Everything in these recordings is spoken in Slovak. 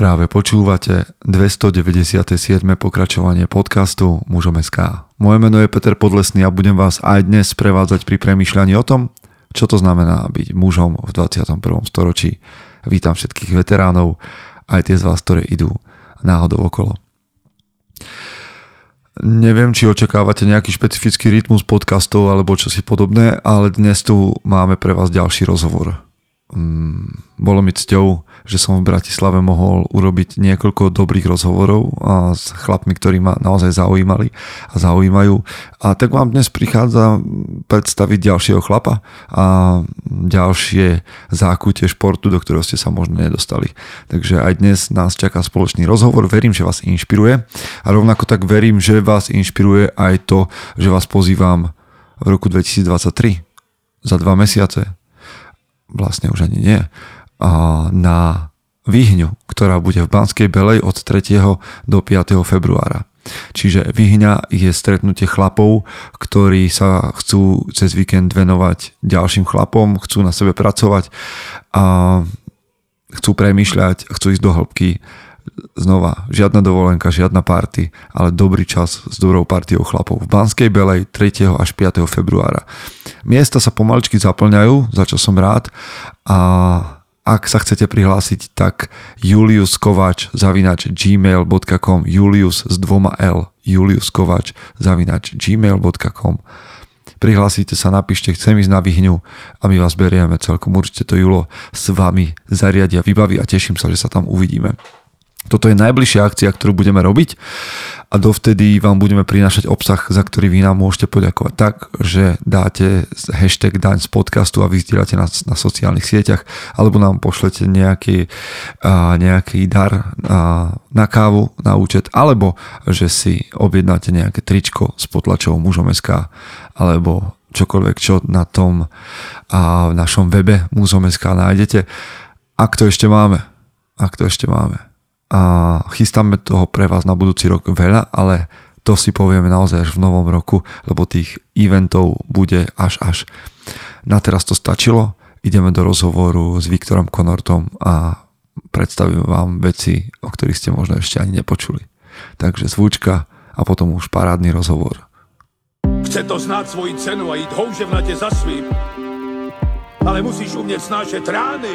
Práve počúvate 297. pokračovanie podcastu Mužom SK. Moje meno je Peter Podlesný a budem vás aj dnes prevádzať pri premyšľaní o tom, čo to znamená byť mužom v 21. storočí. Vítam všetkých veteránov, aj tie z vás, ktoré idú náhodou okolo. Neviem, či očakávate nejaký špecifický rytmus podcastov alebo čo si podobné, ale dnes tu máme pre vás ďalší rozhovor. Mm, bolo mi cťou že som v Bratislave mohol urobiť niekoľko dobrých rozhovorov s chlapmi, ktorí ma naozaj zaujímali a zaujímajú. A tak vám dnes prichádza predstaviť ďalšieho chlapa a ďalšie zákutie športu, do ktorého ste sa možno nedostali. Takže aj dnes nás čaká spoločný rozhovor. Verím, že vás inšpiruje a rovnako tak verím, že vás inšpiruje aj to, že vás pozývam v roku 2023 za dva mesiace vlastne už ani nie, na Vyhňu, ktorá bude v Banskej Belej od 3. do 5. februára. Čiže Vyhňa je stretnutie chlapov, ktorí sa chcú cez víkend venovať ďalším chlapom, chcú na sebe pracovať a chcú premýšľať, chcú ísť do hĺbky. Znova, žiadna dovolenka, žiadna party, ale dobrý čas s dobrou partiou chlapov. V Banskej Belej 3. až 5. februára. Miesta sa pomaličky zaplňajú, za čo som rád a ak sa chcete prihlásiť, tak juliuskovač zavinač gmail.com Julius s dvoma L juliuskovač zavinač gmail.com Prihlásite sa, napíšte, chcem ísť na vyhňu a my vás berieme celkom. Určite to Julo s vami zariadia, vybaví a teším sa, že sa tam uvidíme. Toto je najbližšia akcia, ktorú budeme robiť a dovtedy vám budeme prinášať obsah, za ktorý vy nám môžete poďakovať. Tak, že dáte hashtag daň z podcastu a vyzdieľate nás na sociálnych sieťach alebo nám pošlete nejaký, a, nejaký dar a, na kávu, na účet alebo že si objednáte nejaké tričko s potlačou mužom SK alebo čokoľvek, čo na tom a v našom webe mužom.sk nájdete. Ak to ešte máme, ak to ešte máme a chystáme toho pre vás na budúci rok veľa, ale to si povieme naozaj až v novom roku, lebo tých eventov bude až až. Na teraz to stačilo, ideme do rozhovoru s Viktorom Konortom a predstavím vám veci, o ktorých ste možno ešte ani nepočuli. Takže zvučka a potom už parádny rozhovor. Chce to znáť svoji cenu a ísť houževnate za svým. Ale musíš umieť snášať rány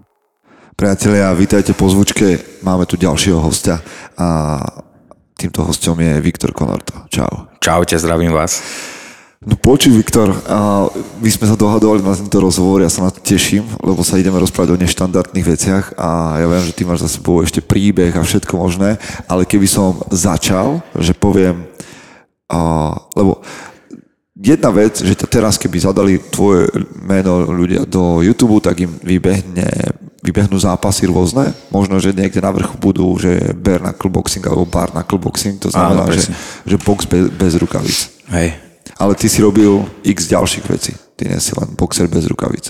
Priatelia, vítajte po zvučke. Máme tu ďalšieho hostia a týmto hostom je Viktor Konorto. Čau. Čaute, zdravím vás. No počuj, Viktor, a my sme sa dohadovali na tento rozhovor, ja sa na to teším, lebo sa ideme rozprávať o neštandardných veciach a ja viem, že ty máš za sebou ešte príbeh a všetko možné, ale keby som začal, že poviem, a, lebo jedna vec, že teraz keby zadali tvoje meno ľudia do YouTube, tak im vybehne vybehnú zápasy rôzne. Možno, že niekde na vrchu budú, že bare knuckle boxing alebo bar knuckle boxing, to znamená, Áno, že, že box bez, bez rukavic. Hej. Ale ty si robil x ďalších vecí. Ty nie si len boxer bez rukavic.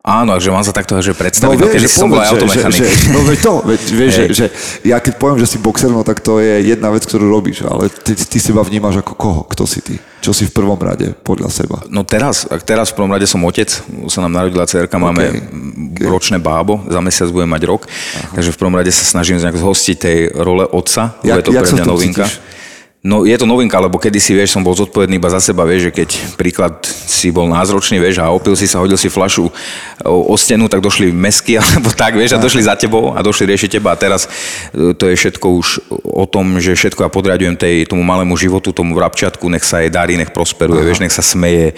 Áno, že mám sa takto že predstaviť, no, vieš, no, som bol automechanik. Že, že, no veď to, veď, vieš, že, že, ja keď poviem, že si boxer, no tak to je jedna vec, ktorú robíš, ale ty, ty seba vnímaš ako koho? Kto si ty? Čo si v prvom rade podľa seba? No teraz, teraz v prvom rade som otec, sa nám narodila cerka, okay. máme okay. ročné bábo, za mesiac budem mať rok, Aha. takže v prvom rade sa snažím nejak zhostiť tej role otca, jak, je to pre mňa novinka. Cítiš? No je to novinka, lebo kedy si, vieš, som bol zodpovedný iba za seba, vieš, že keď príklad si bol názročný, vieš, a opil si sa, hodil si flašu o, o stenu, tak došli mesky, alebo tak, vieš, a došli za tebou a došli riešiť teba. A teraz e, to je všetko už o tom, že všetko ja podriadujem tej, tomu malému životu, tomu vrabčiatku, nech sa jej darí, nech prosperuje, Aha. vieš, nech sa smeje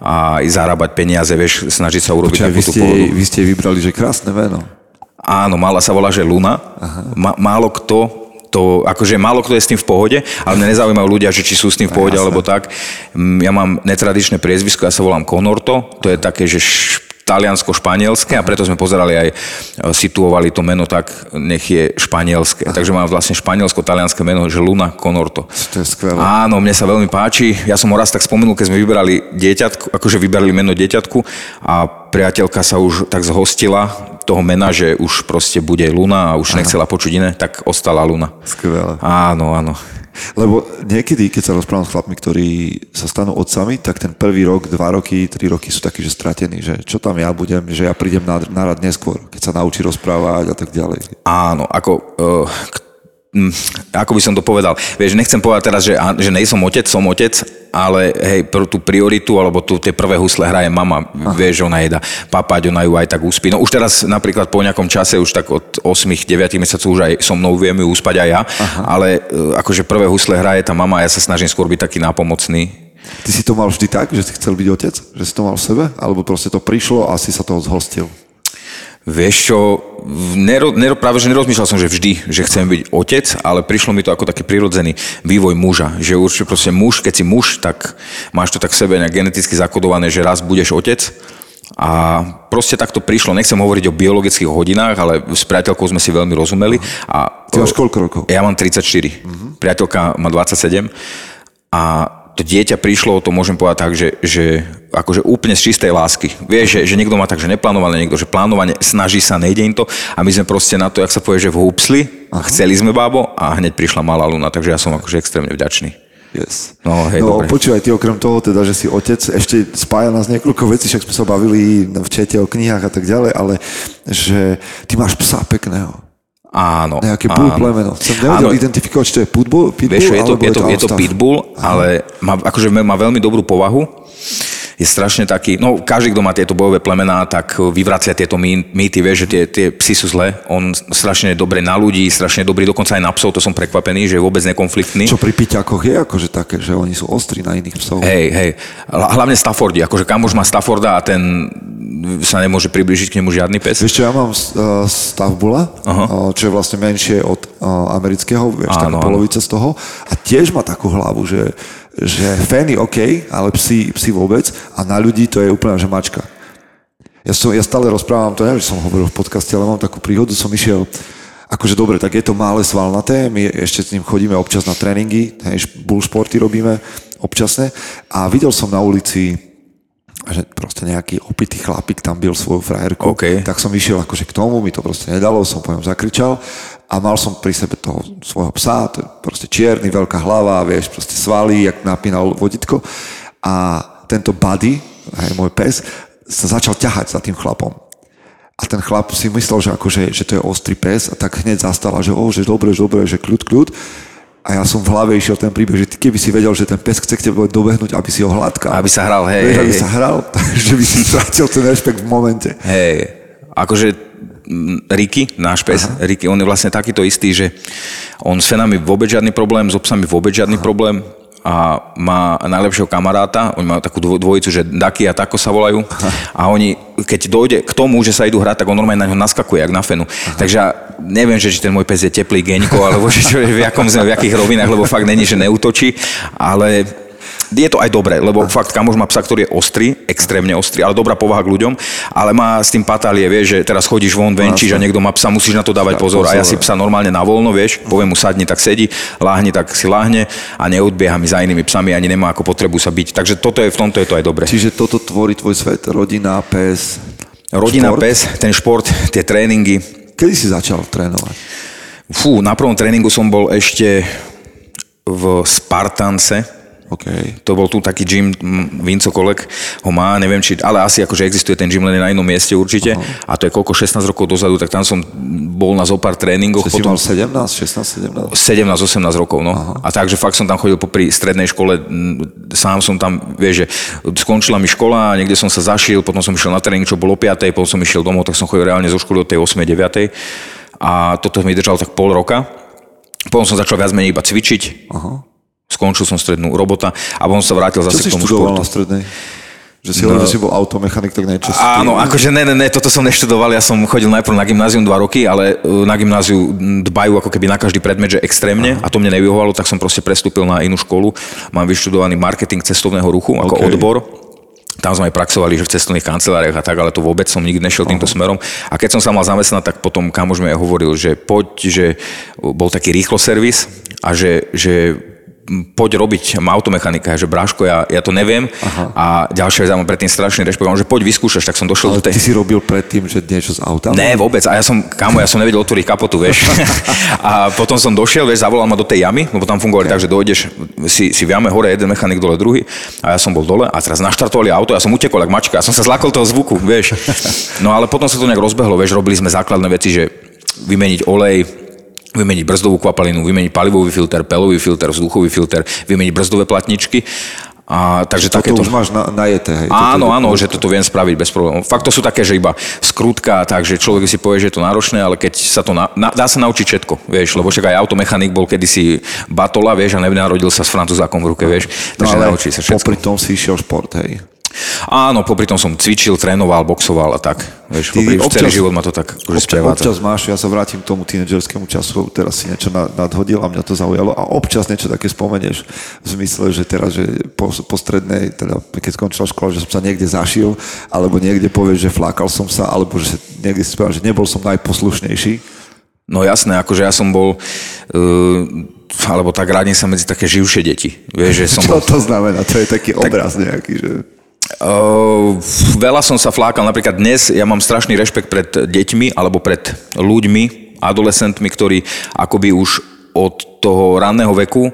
a zarábať peniaze, vieš, snažiť sa urobiť Počkej, vy ste, vy ste vybrali, že krásne meno. Áno, mala sa volá, že Luna. Aha. málo kto to, akože málo kto je s tým v pohode, ale mňa nezaujímajú ľudia, že či sú s tým v pohode Jasne. alebo tak. Mm, ja mám netradičné priezvisko, ja sa volám Konorto, to je také, že taliansko-španielské a preto sme pozerali aj, e, situovali to meno tak, nech je španielské. Aha. Takže mám vlastne španielsko-talianské meno, že Luna Conorto. To je skvelé. Áno, mne sa veľmi páči. Ja som ho raz tak spomenul, keď sme vyberali dieťatku, akože vyberali meno dieťatku a priateľka sa už tak zhostila toho mena, že už proste bude Luna a už Aha. nechcela počuť iné, tak ostala Luna. Skvelé. Áno, áno. Lebo niekedy, keď sa rozprávam s chlapmi, ktorí sa stanú otcami, tak ten prvý rok, dva roky, tri roky sú takí, že stratení, že čo tam ja budem, že ja prídem na, na rad neskôr, keď sa naučí rozprávať a tak ďalej. Áno, ako uh, ako by som to povedal, vieš, nechcem povedať teraz, že, že nejsom otec, som otec, ale hej, pr- tú prioritu, alebo tu tie prvé husle hraje mama, Aha. vieš, ona jedá papať, ona ju aj tak uspí. No už teraz napríklad po nejakom čase, už tak od 8-9 mesiacov už aj so mnou viem ju uspať aj ja, Aha. ale e, akože prvé husle hraje tá mama a ja sa snažím skôr byť taký nápomocný. Ty si to mal vždy tak, že si chcel byť otec? Že si to mal v sebe? Alebo proste to prišlo a si sa toho zhostil? Vieš čo, nero, nero, práve že nerozmýšľal som, že vždy, že chcem byť otec, ale prišlo mi to ako taký prirodzený vývoj muža. Že určite proste muž, keď si muž, tak máš to tak v sebe nejak geneticky zakodované, že raz budeš otec. A proste takto prišlo. Nechcem hovoriť o biologických hodinách, ale s priateľkou sme si veľmi rozumeli. A, Ty máš koľko rokov? Ja mám 34. Uh-huh. Priateľka má 27. A to dieťa prišlo, to môžem povedať tak, že, že akože úplne z čistej lásky. Vieš, že, že niekto má tak, že neplánované, niekto, že plánovanie, snaží sa, nejde im to a my sme proste na to, jak sa povie, že vhúpsli, chceli sme bábo a hneď prišla malá Luna, takže ja som akože extrémne vďačný. Yes. No, hej, no počúvaj, ty okrem toho, teda, že si otec, ešte spája nás niekoľko vecí, však sme sa bavili v čete o knihách a tak ďalej, ale že ty máš psa pekného. Áno. Nejaké bull plemeno. Som nevedel áno. identifikovať, či to je pitbull, pitbull Vieš, je to, je to, je to, je to pitbull, ale má, akože má veľmi dobrú povahu je strašne taký, no každý, kto má tieto bojové plemená, tak vyvracia tieto mýty, vieš, že tie, tie psy sú zlé. On strašne dobre na ľudí, strašne dobrý, dokonca aj na psov, to som prekvapený, že je vôbec nekonfliktný. Čo pri piťakoch je akože také, že oni sú ostrí na iných psov. Hej, hej. Hlavne Staffordi, akože kamož má Stafforda a ten sa nemôže približiť k nemu žiadny pes. Vieš čo, ja mám uh, Staffbula, uh, čo je vlastne menšie od uh, amerického, vieš, áno, polovica z toho. A tiež má takú hlavu, že že fény OK, ale psi, psi vôbec a na ľudí to je úplne že mačka. Ja, som, ja stále rozprávam, to neviem, že som hovoril v podcaste, ale mám takú príhodu, som išiel, akože dobre, tak je to malé svalnaté, my ešte s ním chodíme občas na tréningy, hej, bull sporty robíme občasne a videl som na ulici že proste nejaký opitý chlapík tam byl svoju frajerku, okay. tak som išiel akože k tomu, mi to proste nedalo, som po ňom zakričal a mal som pri sebe toho svojho psa, to je proste čierny, veľká hlava, vieš, proste svalí, jak napínal voditko. A tento buddy, aj môj pes, sa začal ťahať za tým chlapom. A ten chlap si myslel, že, akože, že to je ostrý pes a tak hneď zastala, že o, že dobre, že dobre, že kľud, kľud. A ja som v hlave išiel ten príbeh, že ty keby si vedel, že ten pes chce k tebe dobehnúť, aby si ho hladkal. Aby sa hral, hej. Vieš, hej, aby sa hral, že by si stratil ten rešpekt v momente. Hej, akože Ricky, náš pes, Aha. Ricky, on je vlastne takýto istý, že on s fenami vôbec žiadny problém, s obsami vôbec žiadny Aha. problém a má najlepšieho kamaráta, oni majú takú dvojicu, že Daky a Tako sa volajú a oni, keď dojde k tomu, že sa idú hrať, tak on normálne na ňo naskakuje, jak na fenu. Aha. Takže neviem, že či ten môj pes je teplý geňko, alebo že čo, v, jakom, v jakých rovinách, lebo fakt není, že neutočí, ale je to aj dobré, lebo fakt kamož má psa, ktorý je ostrý, extrémne ostrý, ale dobrá povaha k ľuďom, ale má s tým patálie, vieš, že teraz chodíš von, venčíš a niekto má psa, musíš na to dávať pozor. A ja si psa normálne na voľno, vieš, poviem mu sadni, tak sedí, láhni, tak si láhne a neodbieha mi za inými psami, ani nemá ako potrebu sa byť. Takže toto je, v tomto je to aj dobre. Čiže toto tvorí tvoj svet, rodina, pes, Rodina, šport? pes, ten šport, tie tréningy. Kedy si začal trénovať? Fú, na prvom tréningu som bol ešte v Spartance, Okay. To bol tu taký gym, Vinco Kolek ho má, neviem či, ale asi akože existuje ten gym len na inom mieste určite. Uh-huh. A to je koľko, 16 rokov dozadu, tak tam som bol na zopár tréningoch. Čiže potom, si mal 17, 16, 17? 17, 18 rokov, no. Uh-huh. A takže fakt som tam chodil popri strednej škole, sám som tam, vieš, že skončila mi škola, niekde som sa zašil, potom som išiel na tréning, čo bolo 5, potom som išiel domov, tak som chodil reálne zo školy od tej 8, 9. A toto mi držalo tak pol roka. Potom som začal viac menej iba cvičiť. Uh-huh skončil som strednú robota a potom sa vrátil zase Čo k tomu športu. na strednej? Že si no, hovoril, že si bol automechanik, tak niečo Áno, akože ne, ne, ne, toto som neštudoval, ja som chodil najprv na gymnázium dva roky, ale e, na gymnáziu dbajú ako keby na každý predmet, že extrémne Aha. a to mne nevyhovalo, tak som proste prestúpil na inú školu. Mám vyštudovaný marketing cestovného ruchu ako okay. odbor tam sme aj praxovali, že v cestovných kanceláriách a tak, ale to vôbec som nikdy nešiel týmto smerom. A keď som sa mal zamestnať, tak potom kamož mi aj hovoril, že poď, že bol taký rýchlo servis a že, že poď robiť automechanika, že Bráško, ja, ja to neviem Aha. a ďalšia vec, ja mám predtým strašný rešpekt, že poď vyskúšaš, tak som došiel Ale do tej... ty si robil predtým, že niečo z auta? Ne, vôbec, a ja som, kamo, ja som nevedel otvoriť kapotu, vieš. a potom som došiel, vieš, zavolal ma do tej jamy, lebo tam fungovali okay. tak, že dojdeš, si, si v jame hore, jeden mechanik dole, druhý, a ja som bol dole a teraz naštartovali auto, ja som utekol, ako mačka, ja som sa zlakol toho zvuku, vieš. No ale potom sa to nejak rozbehlo, vieš, robili sme základné veci, že vymeniť olej, vymeniť brzdovú kvapalinu, vymeniť palivový filter, pelový filter, vzduchový filter, vymeniť brzdové platničky. A, takže toto takéto... už máš na, najeté, hej? Áno, toto áno, že toto viem spraviť bez problémov. Fakt to sú také, že iba skrutka, takže človek si povie, že je to náročné, ale keď sa to... Na, na, dá sa naučiť všetko, vieš, lebo však aj automechanik bol kedysi batola, vieš, a nenarodil sa s francúzákom v ruke, vieš, no, takže naučí sa všetko. popri tom si išiel šport, hej? Áno, popri tom som cvičil, trénoval, boxoval a tak. Vieš, popri, občas, celý život ma to tak akože občas, občas máš, ja sa vrátim k tomu tínedžerskému času, teraz si niečo nadhodil a mňa to zaujalo a občas niečo také spomenieš v zmysle, že teraz, že po, po strednej, teda keď skončila škola, že som sa niekde zašil, alebo niekde povieš, že flákal som sa, alebo že niekde si povedal, že nebol som najposlušnejší. No jasné, akože ja som bol, uh, alebo tak radím sa medzi také živšie deti. Vieš, že som Čo bol... to znamená? To je taký tak, obraz nejaký, že... Uh, veľa som sa flákal, napríklad dnes ja mám strašný rešpekt pred deťmi alebo pred ľuďmi, adolescentmi, ktorí akoby už od toho ranného veku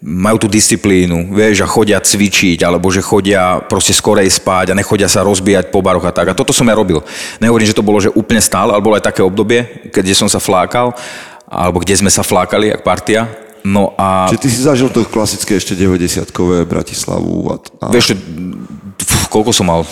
majú tú disciplínu, vieš, a chodia cvičiť, alebo že chodia proste skorej spať a nechodia sa rozbíjať po baroch a tak. A toto som ja robil. Nehovorím, že to bolo, že úplne stále, ale bolo aj také obdobie, keď som sa flákal, alebo kde sme sa flákali, jak partia, No a... Čiže ty si zažil to klasické ešte 90-kové Bratislavu a... a... Vieš, koľko som mal,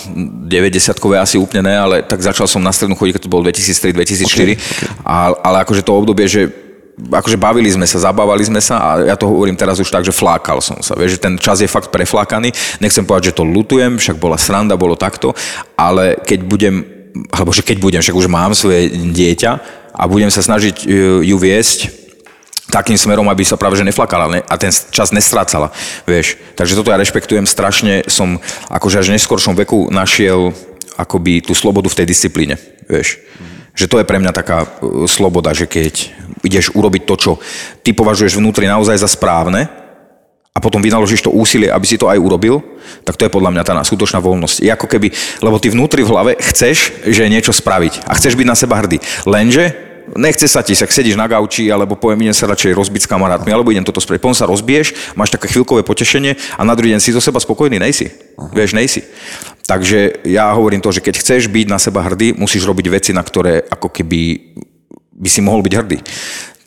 90-kové asi úplne ne, ale tak začal som na strednú chodiť, keď to bolo 2003-2004, okay, okay. A, ale akože to obdobie, že akože bavili sme sa, zabávali sme sa a ja to hovorím teraz už tak, že flákal som sa. Vieš, že ten čas je fakt preflákaný. Nechcem povedať, že to lutujem, však bola sranda, bolo takto, ale keď budem, alebo že keď budem, však už mám svoje dieťa a budem sa snažiť e, ju viesť takým smerom, aby sa práve že neflakala ne, a ten čas nestrácala, vieš. Takže toto ja rešpektujem strašne, som akože až v neskoršom veku našiel akoby tú slobodu v tej disciplíne, vieš. Mm. Že to je pre mňa taká uh, sloboda, že keď ideš urobiť to, čo ty považuješ vnútri naozaj za správne a potom vynaložíš to úsilie, aby si to aj urobil, tak to je podľa mňa tá skutočná voľnosť. Je ako keby, lebo ty vnútri v hlave chceš, že niečo spraviť a chceš byť na seba hrdý. Lenže nechce sa ti, ak sedíš na gauči, alebo poviem, idem sa radšej rozbiť s kamarátmi, alebo idem toto spraviť. Potom sa rozbiješ, máš také chvíľkové potešenie a na druhý deň si zo seba spokojný, nejsi. Uh-huh. Vieš, nejsi. Takže ja hovorím to, že keď chceš byť na seba hrdý, musíš robiť veci, na ktoré ako keby by si mohol byť hrdý.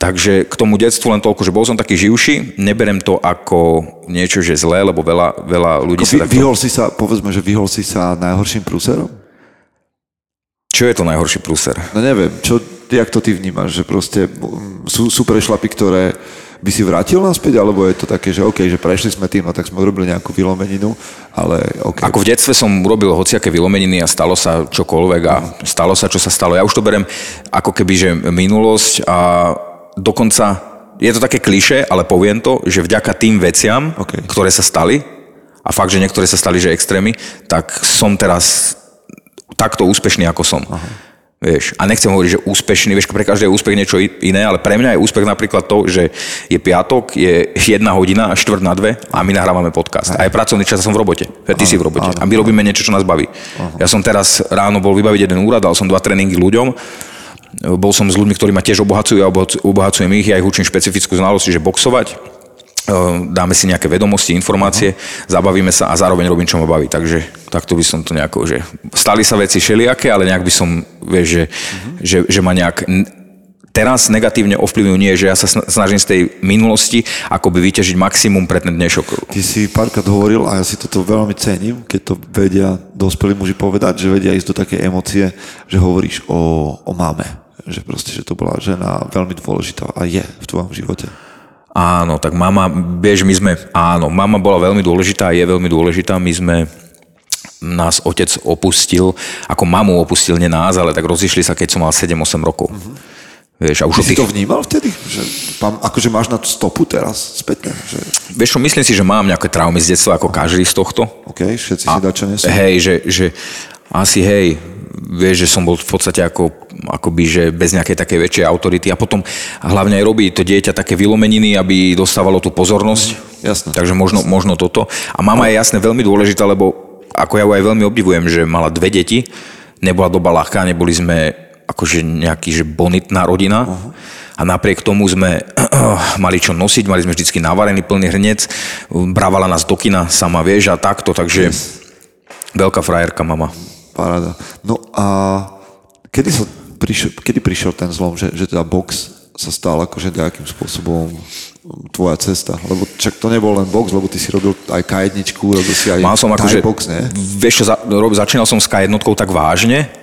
Takže k tomu detstvu len toľko, že bol som taký živší, neberem to ako niečo, že zlé, lebo veľa, veľa ľudí ako sa takto... Vyhol si sa, povedzme, že vyhol si sa najhorším prúserom? Čo je to najhorší prúser? No neviem, čo, jak to ty vnímaš, že proste sú, sú prešlapy, ktoré by si vrátil naspäť, alebo je to také, že OK, že prešli sme tým, no tak sme urobili nejakú vylomeninu, ale OK. Ako v detstve som urobil hociaké vylomeniny a stalo sa čokoľvek a stalo sa, čo sa stalo. Ja už to berem ako keby, že minulosť a dokonca je to také kliše, ale poviem to, že vďaka tým veciam, okay. ktoré sa stali, a fakt, že niektoré sa stali, že extrémy, tak som teraz takto úspešný, ako som. Aha. Vieš, a nechcem hovoriť, že úspešný, vieš, pre každý je úspech niečo iné, ale pre mňa je úspech napríklad to, že je piatok, je jedna hodina a štvrt na dve a my nahrávame podcast. A je pracovný čas, som v robote. Ty aha, si v robote. Aha, a my robíme niečo, čo nás baví. Aha. Ja som teraz ráno bol vybaviť jeden úrad, dal som dva tréningy ľuďom. Bol som s ľuďmi, ktorí ma tiež obohacujú a obohacujem ich, ja ich učím špecifickú znalosť, že boxovať dáme si nejaké vedomosti, informácie, uh-huh. zabavíme sa a zároveň robím, čo ma baví. Takže takto by som to nejako, že stali sa veci všelijaké, ale nejak by som, vieš, že, uh-huh. že, že ma nejak teraz negatívne ovplyvňujú nie, že ja sa snažím z tej minulosti akoby vyťažiť maximum pre ten dnešok. Ty si párkrát hovoril a ja si toto veľmi cením, keď to vedia dospelí muži povedať, že vedia ísť do také emócie, že hovoríš o, o máme. Že proste, že to bola žena veľmi dôležitá a je v tvojom živote. Áno, tak mama, vieš, my sme, áno, mama bola veľmi dôležitá, je veľmi dôležitá, my sme, nás otec opustil, ako mamu opustil, nie nás, ale tak rozišli sa, keď som mal 7-8 rokov. Mm-hmm. Vieš, a Ty už si tých... to vnímal vtedy? Že, mám, akože máš na stopu teraz spätne? Že, Vieš čo, myslím si, že mám nejaké traumy z detstva ako každý z tohto. OK, všetci si dačo nesú. Hej, že, že asi hej, vieš, že som bol v podstate ako, akoby, že bez nejakej takej väčšej autority a potom hlavne aj robí to dieťa také vylomeniny, aby dostávalo tú pozornosť. Jasné. Takže možno, možno toto. A mama je jasne veľmi dôležitá, lebo ako ja ju aj veľmi obdivujem, že mala dve deti, nebola doba ľahká, neboli sme akože nejaký, že bonitná rodina. Uh-huh. A napriek tomu sme mali čo nosiť, mali sme vždycky navarený plný hrnec, brávala nás do kina, sama vieš a takto, takže yes. veľká frajerka mama. Paráda. No a kedy, sa prišiel, kedy prišiel ten zlom, že, že teda box sa stal akože nejakým spôsobom tvoja cesta? Lebo čak to nebol len box, lebo ty si robil aj K1, robil si aj Mal som akože, box, ne? Vieš čo, za, začínal som s K1 tak vážne,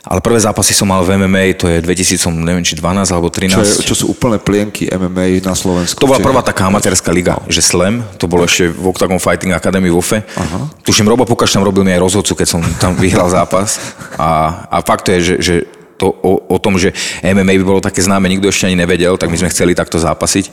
ale prvé zápasy som mal v MMA, to je 2000, neviem či 12 alebo 13. Čo, je, čo sú úplné plienky MMA na Slovensku? To bola prvá taká amatérska liga, že Slam, to bolo ešte v Octagon Fighting Academy vo FE. Aha. Tuším, Robo Pukaš tam robil mi aj rozhodcu, keď som tam vyhral zápas. A, a fakt to je, že, že to o, o tom, že MMA by bolo také známe, nikto ešte ani nevedel, tak my sme chceli takto zápasiť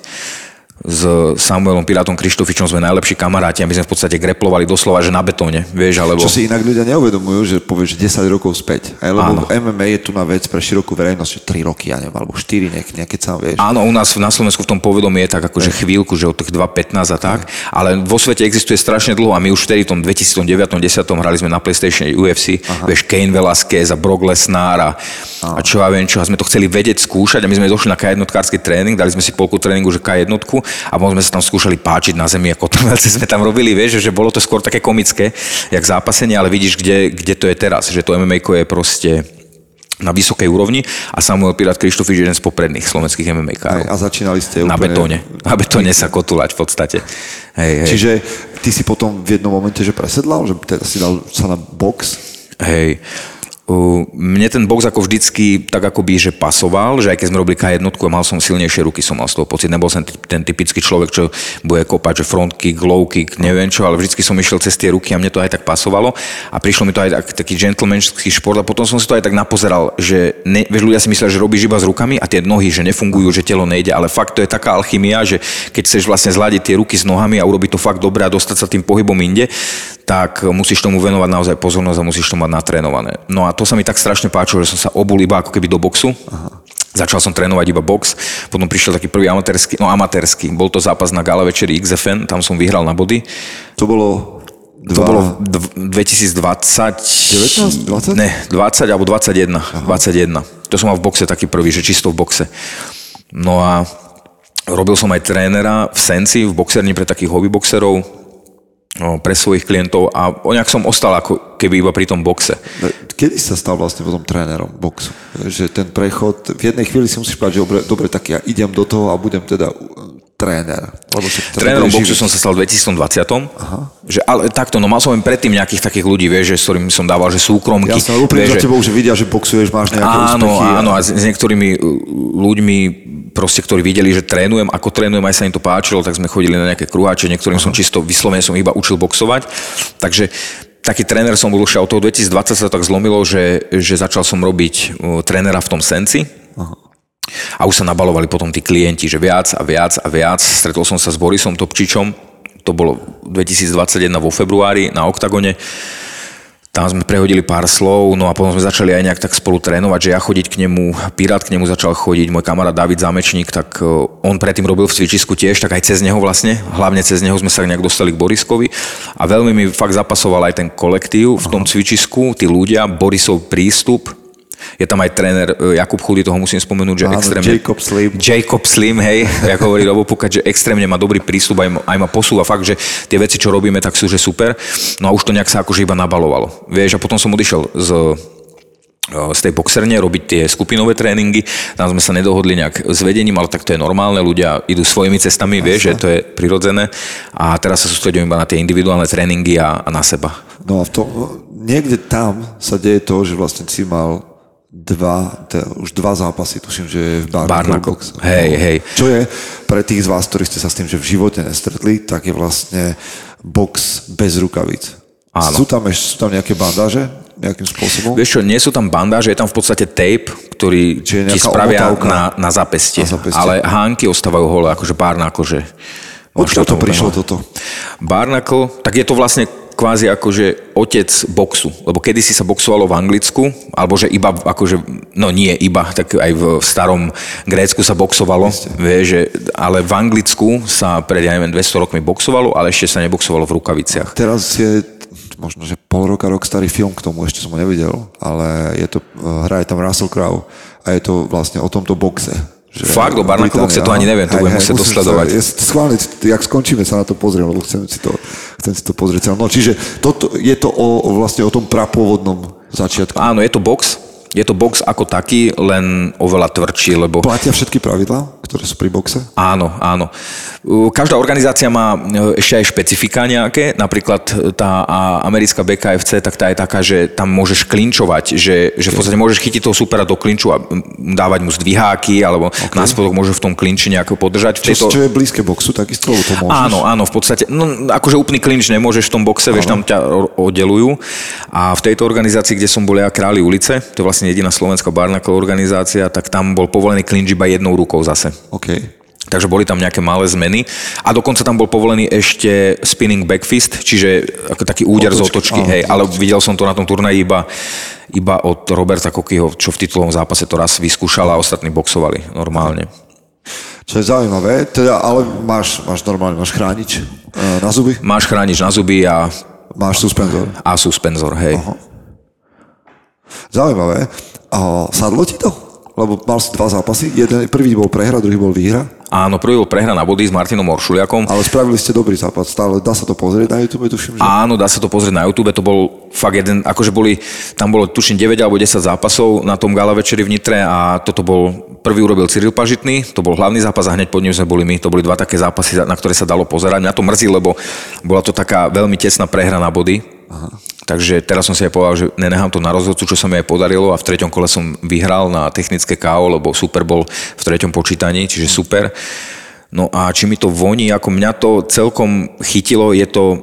s Samuelom Pirátom Krištofičom sme najlepší kamaráti a my sme v podstate greplovali doslova, že na betóne, vieš, alebo... Čo si inak ľudia neuvedomujú, že povieš 10 rokov späť. Aj, lebo Áno. MMA je tu na vec pre širokú verejnosť, že 3 roky, ja neviem, alebo 4, nejak, nejaké sa vieš. Áno, u nás na Slovensku v tom povedomí je tak akože chvíľku, že od tých 2.15 a tak, ale vo svete existuje strašne dlho a my už vtedy v tom 2009 10 hrali sme na PlayStation UFC, Aha. vieš, Kane Velasquez a Brock Lesnar a, a čo ja viem čo, a sme to chceli vedieť skúšať a my sme došli na K1 tréning, dali sme si polku tréningu, že K1 a potom sme sa tam skúšali páčiť na zemi, ako kotrmelce sme tam robili, vieš, že bolo to skôr také komické, jak zápasenie, ale vidíš, kde, kde to je teraz, že to MMA je proste na vysokej úrovni a Samuel Pirát Krištofič je jeden z popredných slovenských MMA károv. A začínali ste úplne... Na betóne. Na betóne sa kotulať v podstate. Hej, hej. Čiže ty si potom v jednom momente, že presedlal, že teda si dal sa na box? Hej. Mne ten box ako vždycky tak akoby, že pasoval, že aj keď sme robili K1 a mal som silnejšie ruky, som mal z toho pocit. Nebol som ten typický človek, čo bude kopať, že front kick, low kick, neviem čo, ale vždycky som išiel cez tie ruky a mne to aj tak pasovalo. A prišlo mi to aj tak, taký gentlemanský šport a potom som si to aj tak napozeral, že ne, vieš, ľudia si myslia, že robíš iba s rukami a tie nohy, že nefungujú, že telo nejde, ale fakt to je taká alchymia, že keď chceš vlastne zladiť tie ruky s nohami a urobiť to fakt dobre a dostať sa tým pohybom inde, tak musíš tomu venovať naozaj pozornosť a musíš to mať natrénované. No a to sa mi tak strašne páčilo, že som sa obul iba ako keby do boxu. Aha. Začal som trénovať iba box, potom prišiel taký prvý amatérsky, no amatérsky, bol to zápas na gala večeri XFN, tam som vyhral na body. To bolo Dva... To bolo 2020... 19, 20? Ne, 20 alebo 21. Aha. 21. To som mal v boxe taký prvý, že čisto v boxe. No a robil som aj trénera v Senci, v boxerni pre takých hobbyboxerov pre svojich klientov a nejak som ostal ako keby iba pri tom boxe. No, kedy sa stal vlastne potom trénerom boxu? Že ten prechod, v jednej chvíli si musíš povedať, že dobre, dobre tak ja idem do toho a budem teda tréner. Lebo Trénerom boxu som sa stal v 2020. Aha. Že, ale takto, no mal som len predtým nejakých takých ľudí, vieš, že, s ktorými som dával, že súkromky. Ale úplne za tebou, že vidia, že boxuješ, máš nejaké áno, úspechy. Áno, a s, s niektorými uh, ľuďmi, proste, ktorí videli, že trénujem, ako trénujem, aj sa im to páčilo, tak sme chodili na nejaké kruháče, niektorým som čisto vyslovene som iba učil boxovať. Takže taký tréner som bol už od toho 2020 sa tak zlomilo, že, že začal som robiť trénera v tom senci. Aha a už sa nabalovali potom tí klienti, že viac a viac a viac. Stretol som sa s Borisom Topčičom, to bolo 2021 vo februári na Oktagone. Tam sme prehodili pár slov, no a potom sme začali aj nejak tak spolu trénovať, že ja chodiť k nemu, Pirát k nemu začal chodiť, môj kamarát David Zamečník, tak e, on predtým robil v cvičisku tiež, tak aj cez neho vlastne, hlavne cez neho sme sa nejak dostali k Boriskovi. A veľmi mi fakt zapasoval aj ten kolektív v tom cvičisku, tí ľudia, Borisov prístup, je tam aj tréner e, Jakub Chudy, toho musím spomenúť, že Áno, extrémne... Jacob Slim. Jacob Slim, hej, ako hovorí Robo Pukať, že extrémne má dobrý prístup, aj, aj ma posúva fakt, že tie veci, čo robíme, tak sú, že super. No a už to nejak sa akože iba nabalovalo. Vieš, a potom som odišiel z e, z tej boxerne robiť tie skupinové tréningy. Tam sme sa nedohodli nejak s vedením, ale tak to je normálne, ľudia idú svojimi cestami, vieš, že to je prirodzené. A teraz sa sústredím iba na tie individuálne tréningy a, a na seba. No a v tom, niekde tam sa deje to, že vlastne si mal dva, teda už dva zápasy, tuším, že je v Box. Hej, no, hej. Čo je pre tých z vás, ktorí ste sa s tým, že v živote nestretli, tak je vlastne box bez rukavíc. Áno. Sú tam, sú tam nejaké bandáže? nejakým spôsobom? Vieš čo, nie sú tam bandáže, je tam v podstate tape, ktorý ti spravia na, na, zapestie. Na zapestie. Ale hánky ostávajú holé, akože barnacle, že... Odkiaľ to prišlo toto? Barnacle, tak je to vlastne kvázi akože otec boxu, lebo kedysi sa boxovalo v Anglicku, alebo že iba akože, no nie iba, tak aj v starom Grécku sa boxovalo, vie, že, ale v Anglicku sa pred, ja neviem, 200 rokmi boxovalo, ale ešte sa neboxovalo v rukaviciach. Teraz je možno, že pol roka, rok starý film k tomu, ešte som ho nevidel, ale je to, hraje tam Russell Crowe a je to vlastne o tomto boxe. Že Fakt, o Barnacle boxe to ani neviem, to budem musieť dosledovať. Sa, ja, schválne, jak skončíme, sa na to pozriem, lebo chcem si to, chcem si to pozrieť. No, čiže toto, je to o, vlastne o tom prapôvodnom začiatku. Áno, je to box, je to box ako taký, len oveľa tvrdší, lebo Platia všetky pravidlá, ktoré sú pri boxe? Áno, áno. Každá organizácia má uh, ešte aj špecifika nejaké, napríklad tá a, americká BKFC, tak tá je taká, že tam môžeš klinčovať, že, že v podstate môžeš chytiť toho supera do klinču a dávať mu zdviháky, alebo okay. na spodok môžeš v tom klinči nejako podržať. V Čo, čo je blízke boxu, takisto, to môžeš? Áno, áno, v podstate, no akože úplný klinč nemôžeš v tom boxe, vieš, tam ťa oddelujú. A v tejto organizácii, kde som bol ja, Králi ulice, to je vlastne jediná slovenská barnacle organizácia, tak tam bol povolený klinč iba jednou rukou zase. OK. Takže boli tam nejaké malé zmeny. A dokonca tam bol povolený ešte spinning backfist, čiže ako taký úder z Otočky, otočky. áno, Hej, ale videl som to na tom turnaji iba, iba od Roberta Kokyho, čo v titulovom zápase to raz vyskúšal a ostatní boxovali normálne. Čo je zaujímavé, teda, ale máš, máš normálne, máš chránič e, na zuby, Máš chránič na zuby a, máš suspenzor. a suspenzor, hej. Zaujímavé. A sadlo ti to? Lebo mal si dva zápasy, jeden, prvý bol prehra, druhý bol výhra, Áno, prvý bol prehra na body s Martinom Oršuliakom. ale spravili ste dobrý zápas, stále dá sa to pozrieť na YouTube, tuším, že... Áno, dá sa to pozrieť na YouTube, to bol fakt jeden, akože boli, tam bolo tuším 9 alebo 10 zápasov na tom gala večeri v Nitre a toto bol, prvý urobil Cyril Pažitný, to bol hlavný zápas a hneď pod ním sme boli my, to boli dva také zápasy, na ktoré sa dalo pozerať. Mňa to mrzí, lebo bola to taká veľmi tesná prehra na body. Aha. Takže teraz som si aj povedal, že nenechám to na rozhodcu, čo sa mi aj podarilo a v treťom kole som vyhral na technické KO, lebo super bol v treťom počítaní, čiže super. No a či mi to voní, ako mňa to celkom chytilo, je to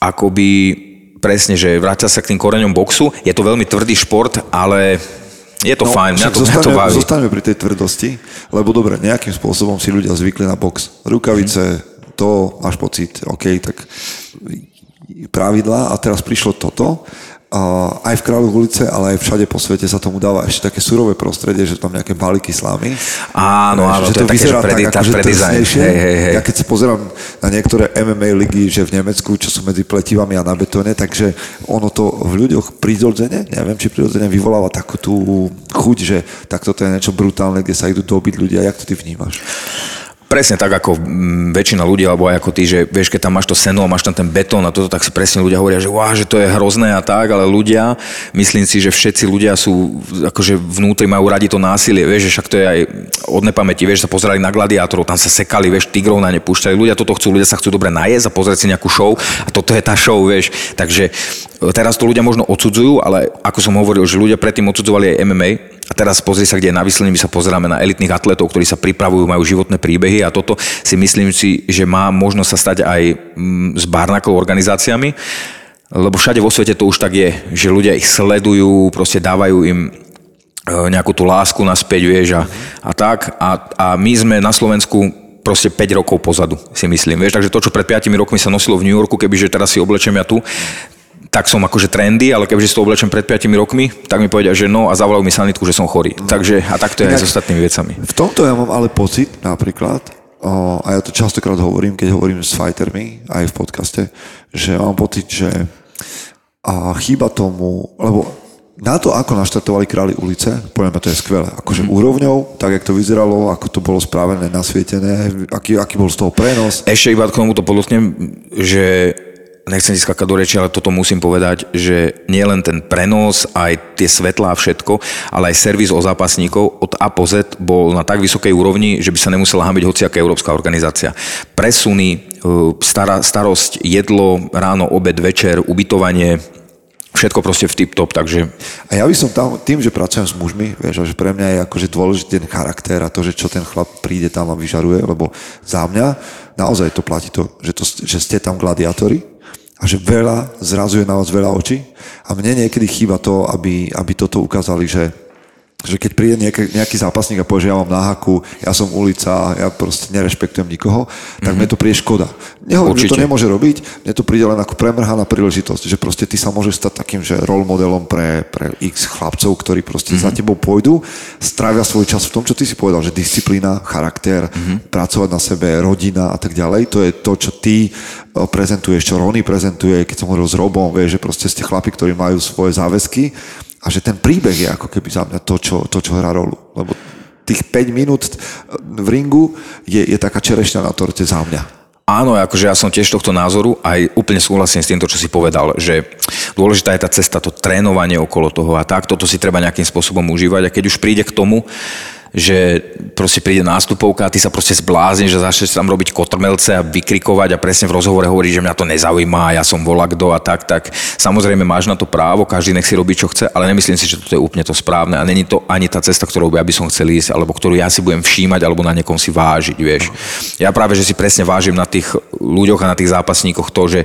akoby presne, že vráťa sa k tým koreňom boxu. Je to veľmi tvrdý šport, ale je to no, fajn, mňa to, mňa to baví. Zostaňme pri tej tvrdosti, lebo dobre, nejakým spôsobom si ľudia zvykli na box. Rukavice, to máš pocit, OK, tak pravidlá a teraz prišlo toto. A aj v Kráľov ulice, ale aj všade po svete sa tomu dáva ešte také surové prostredie, že tam nejaké balíky slámy. Áno, áno, že to je také, že predi- tá akože drsnejšie. Hej, hej, hej. Ja keď sa pozerám na niektoré MMA ligy, že v Nemecku, čo sú medzi pletivami a na betóne, takže ono to v ľuďoch prirodzene, neviem, či prirodzene vyvoláva takú tú chuť, že takto to je niečo brutálne, kde sa idú dobiť ľudia. Jak to ty vnímaš? Presne tak ako mm, väčšina ľudí, alebo aj ako ty, že vieš, keď tam máš to seno máš tam ten betón a toto, tak si presne ľudia hovoria, že, wow, že to je hrozné a tak, ale ľudia, myslím si, že všetci ľudia sú, akože vnútri majú radi to násilie, vieš, že však to je aj od nepamäti, vieš, sa pozerali na gladiátorov, tam sa sekali, vieš, tigrov na ne púšťali, ľudia toto chcú, ľudia sa chcú dobre najesť a pozrieť si nejakú show a toto je tá show, vieš, takže e, teraz to ľudia možno odsudzujú, ale ako som hovoril, že ľudia predtým odsudzovali aj MMA a teraz pozri sa, kde je na vyslení, my sa pozeráme na elitných atletov, ktorí sa pripravujú, majú životné príbehy a toto si myslím si, že má možnosť sa stať aj mm, s barnakou organizáciami, lebo všade vo svete to už tak je, že ľudia ich sledujú, proste dávajú im e, nejakú tú lásku naspäť, vieš, a, a tak. A, a my sme na Slovensku proste 5 rokov pozadu, si myslím. Vieš, takže to, čo pred 5 rokmi sa nosilo v New Yorku, kebyže teraz si oblečem ja tu, tak som akože trendy, ale kebyže si to oblečem pred 5 rokmi, tak mi povedia, že no a zavolajú mi sanitku, že som chorý. Takže a tak to je aj s ostatnými vecami. V tomto ja mám ale pocit napríklad, o, a ja to častokrát hovorím, keď hovorím s fightermi, aj v podcaste, že mám pocit, že a chýba tomu, lebo na to, ako naštartovali králi ulice, poviem, to je skvelé. Akože mm. úrovňou, tak, jak to vyzeralo, ako to bolo spravené, nasvietené, aký, aký bol z toho prenos. Ešte iba k tomu to podotknem, že nechcem ti skakať do reči, ale toto musím povedať, že nie len ten prenos, aj tie svetlá a všetko, ale aj servis o zápasníkov od A po Z bol na tak vysokej úrovni, že by sa nemusela hambiť hociaká európska organizácia. Presuny, e, stará, starosť, jedlo, ráno, obed, večer, ubytovanie, všetko proste v tip-top, takže A ja by som tam, tým, že pracujem s mužmi, vieš, že pre mňa je akože dôležitý ten charakter a to, že čo ten chlap príde tam a vyžaruje, lebo za mňa naozaj to platí to, že, to, že ste tam gladiátori a že veľa zrazuje na vás veľa očí? A mne niekedy chýba to, aby, aby toto ukázali, že že keď príde nejaký, nejaký zápasník a povie, že ja mám náhaku, ja som ulica, ja proste nerešpektujem nikoho, tak mm-hmm. mne to príde škoda. Nehovorím, že to nemôže robiť, mne to príde len ako premrhaná príležitosť, že proste ty sa môžeš stať takým, že role modelom pre, pre x chlapcov, ktorí proste mm-hmm. za tebou pôjdu, strávia svoj čas v tom, čo ty si povedal, že disciplína, charakter, mm-hmm. pracovať na sebe, rodina a tak ďalej, to je to, čo ty eh, prezentuješ, čo Rony prezentuje, keď som hovoril s Robom, vieš, že proste ste chlapi, ktorí majú svoje záväzky a že ten príbeh je ako keby za mňa to, čo, to, čo hrá rolu. Lebo tých 5 minút v ringu je, je taká čerešňa na torte za mňa. Áno, akože ja som tiež tohto názoru, aj úplne súhlasím s týmto, čo si povedal, že dôležitá je tá cesta, to trénovanie okolo toho a tak, toto si treba nejakým spôsobom užívať a keď už príde k tomu, že proste príde nástupovka a ty sa proste zblázniš, že začneš tam robiť kotrmelce a vykrikovať a presne v rozhovore hovorí, že mňa to nezaujíma, ja som volakdo a tak, tak samozrejme máš na to právo, každý nech si robí, čo chce, ale nemyslím si, že to je úplne to správne a není to ani tá cesta, ktorou ja by som chcel ísť, alebo ktorú ja si budem všímať, alebo na niekom si vážiť, vieš. Ja práve, že si presne vážim na tých ľuďoch a na tých zápasníkoch to, že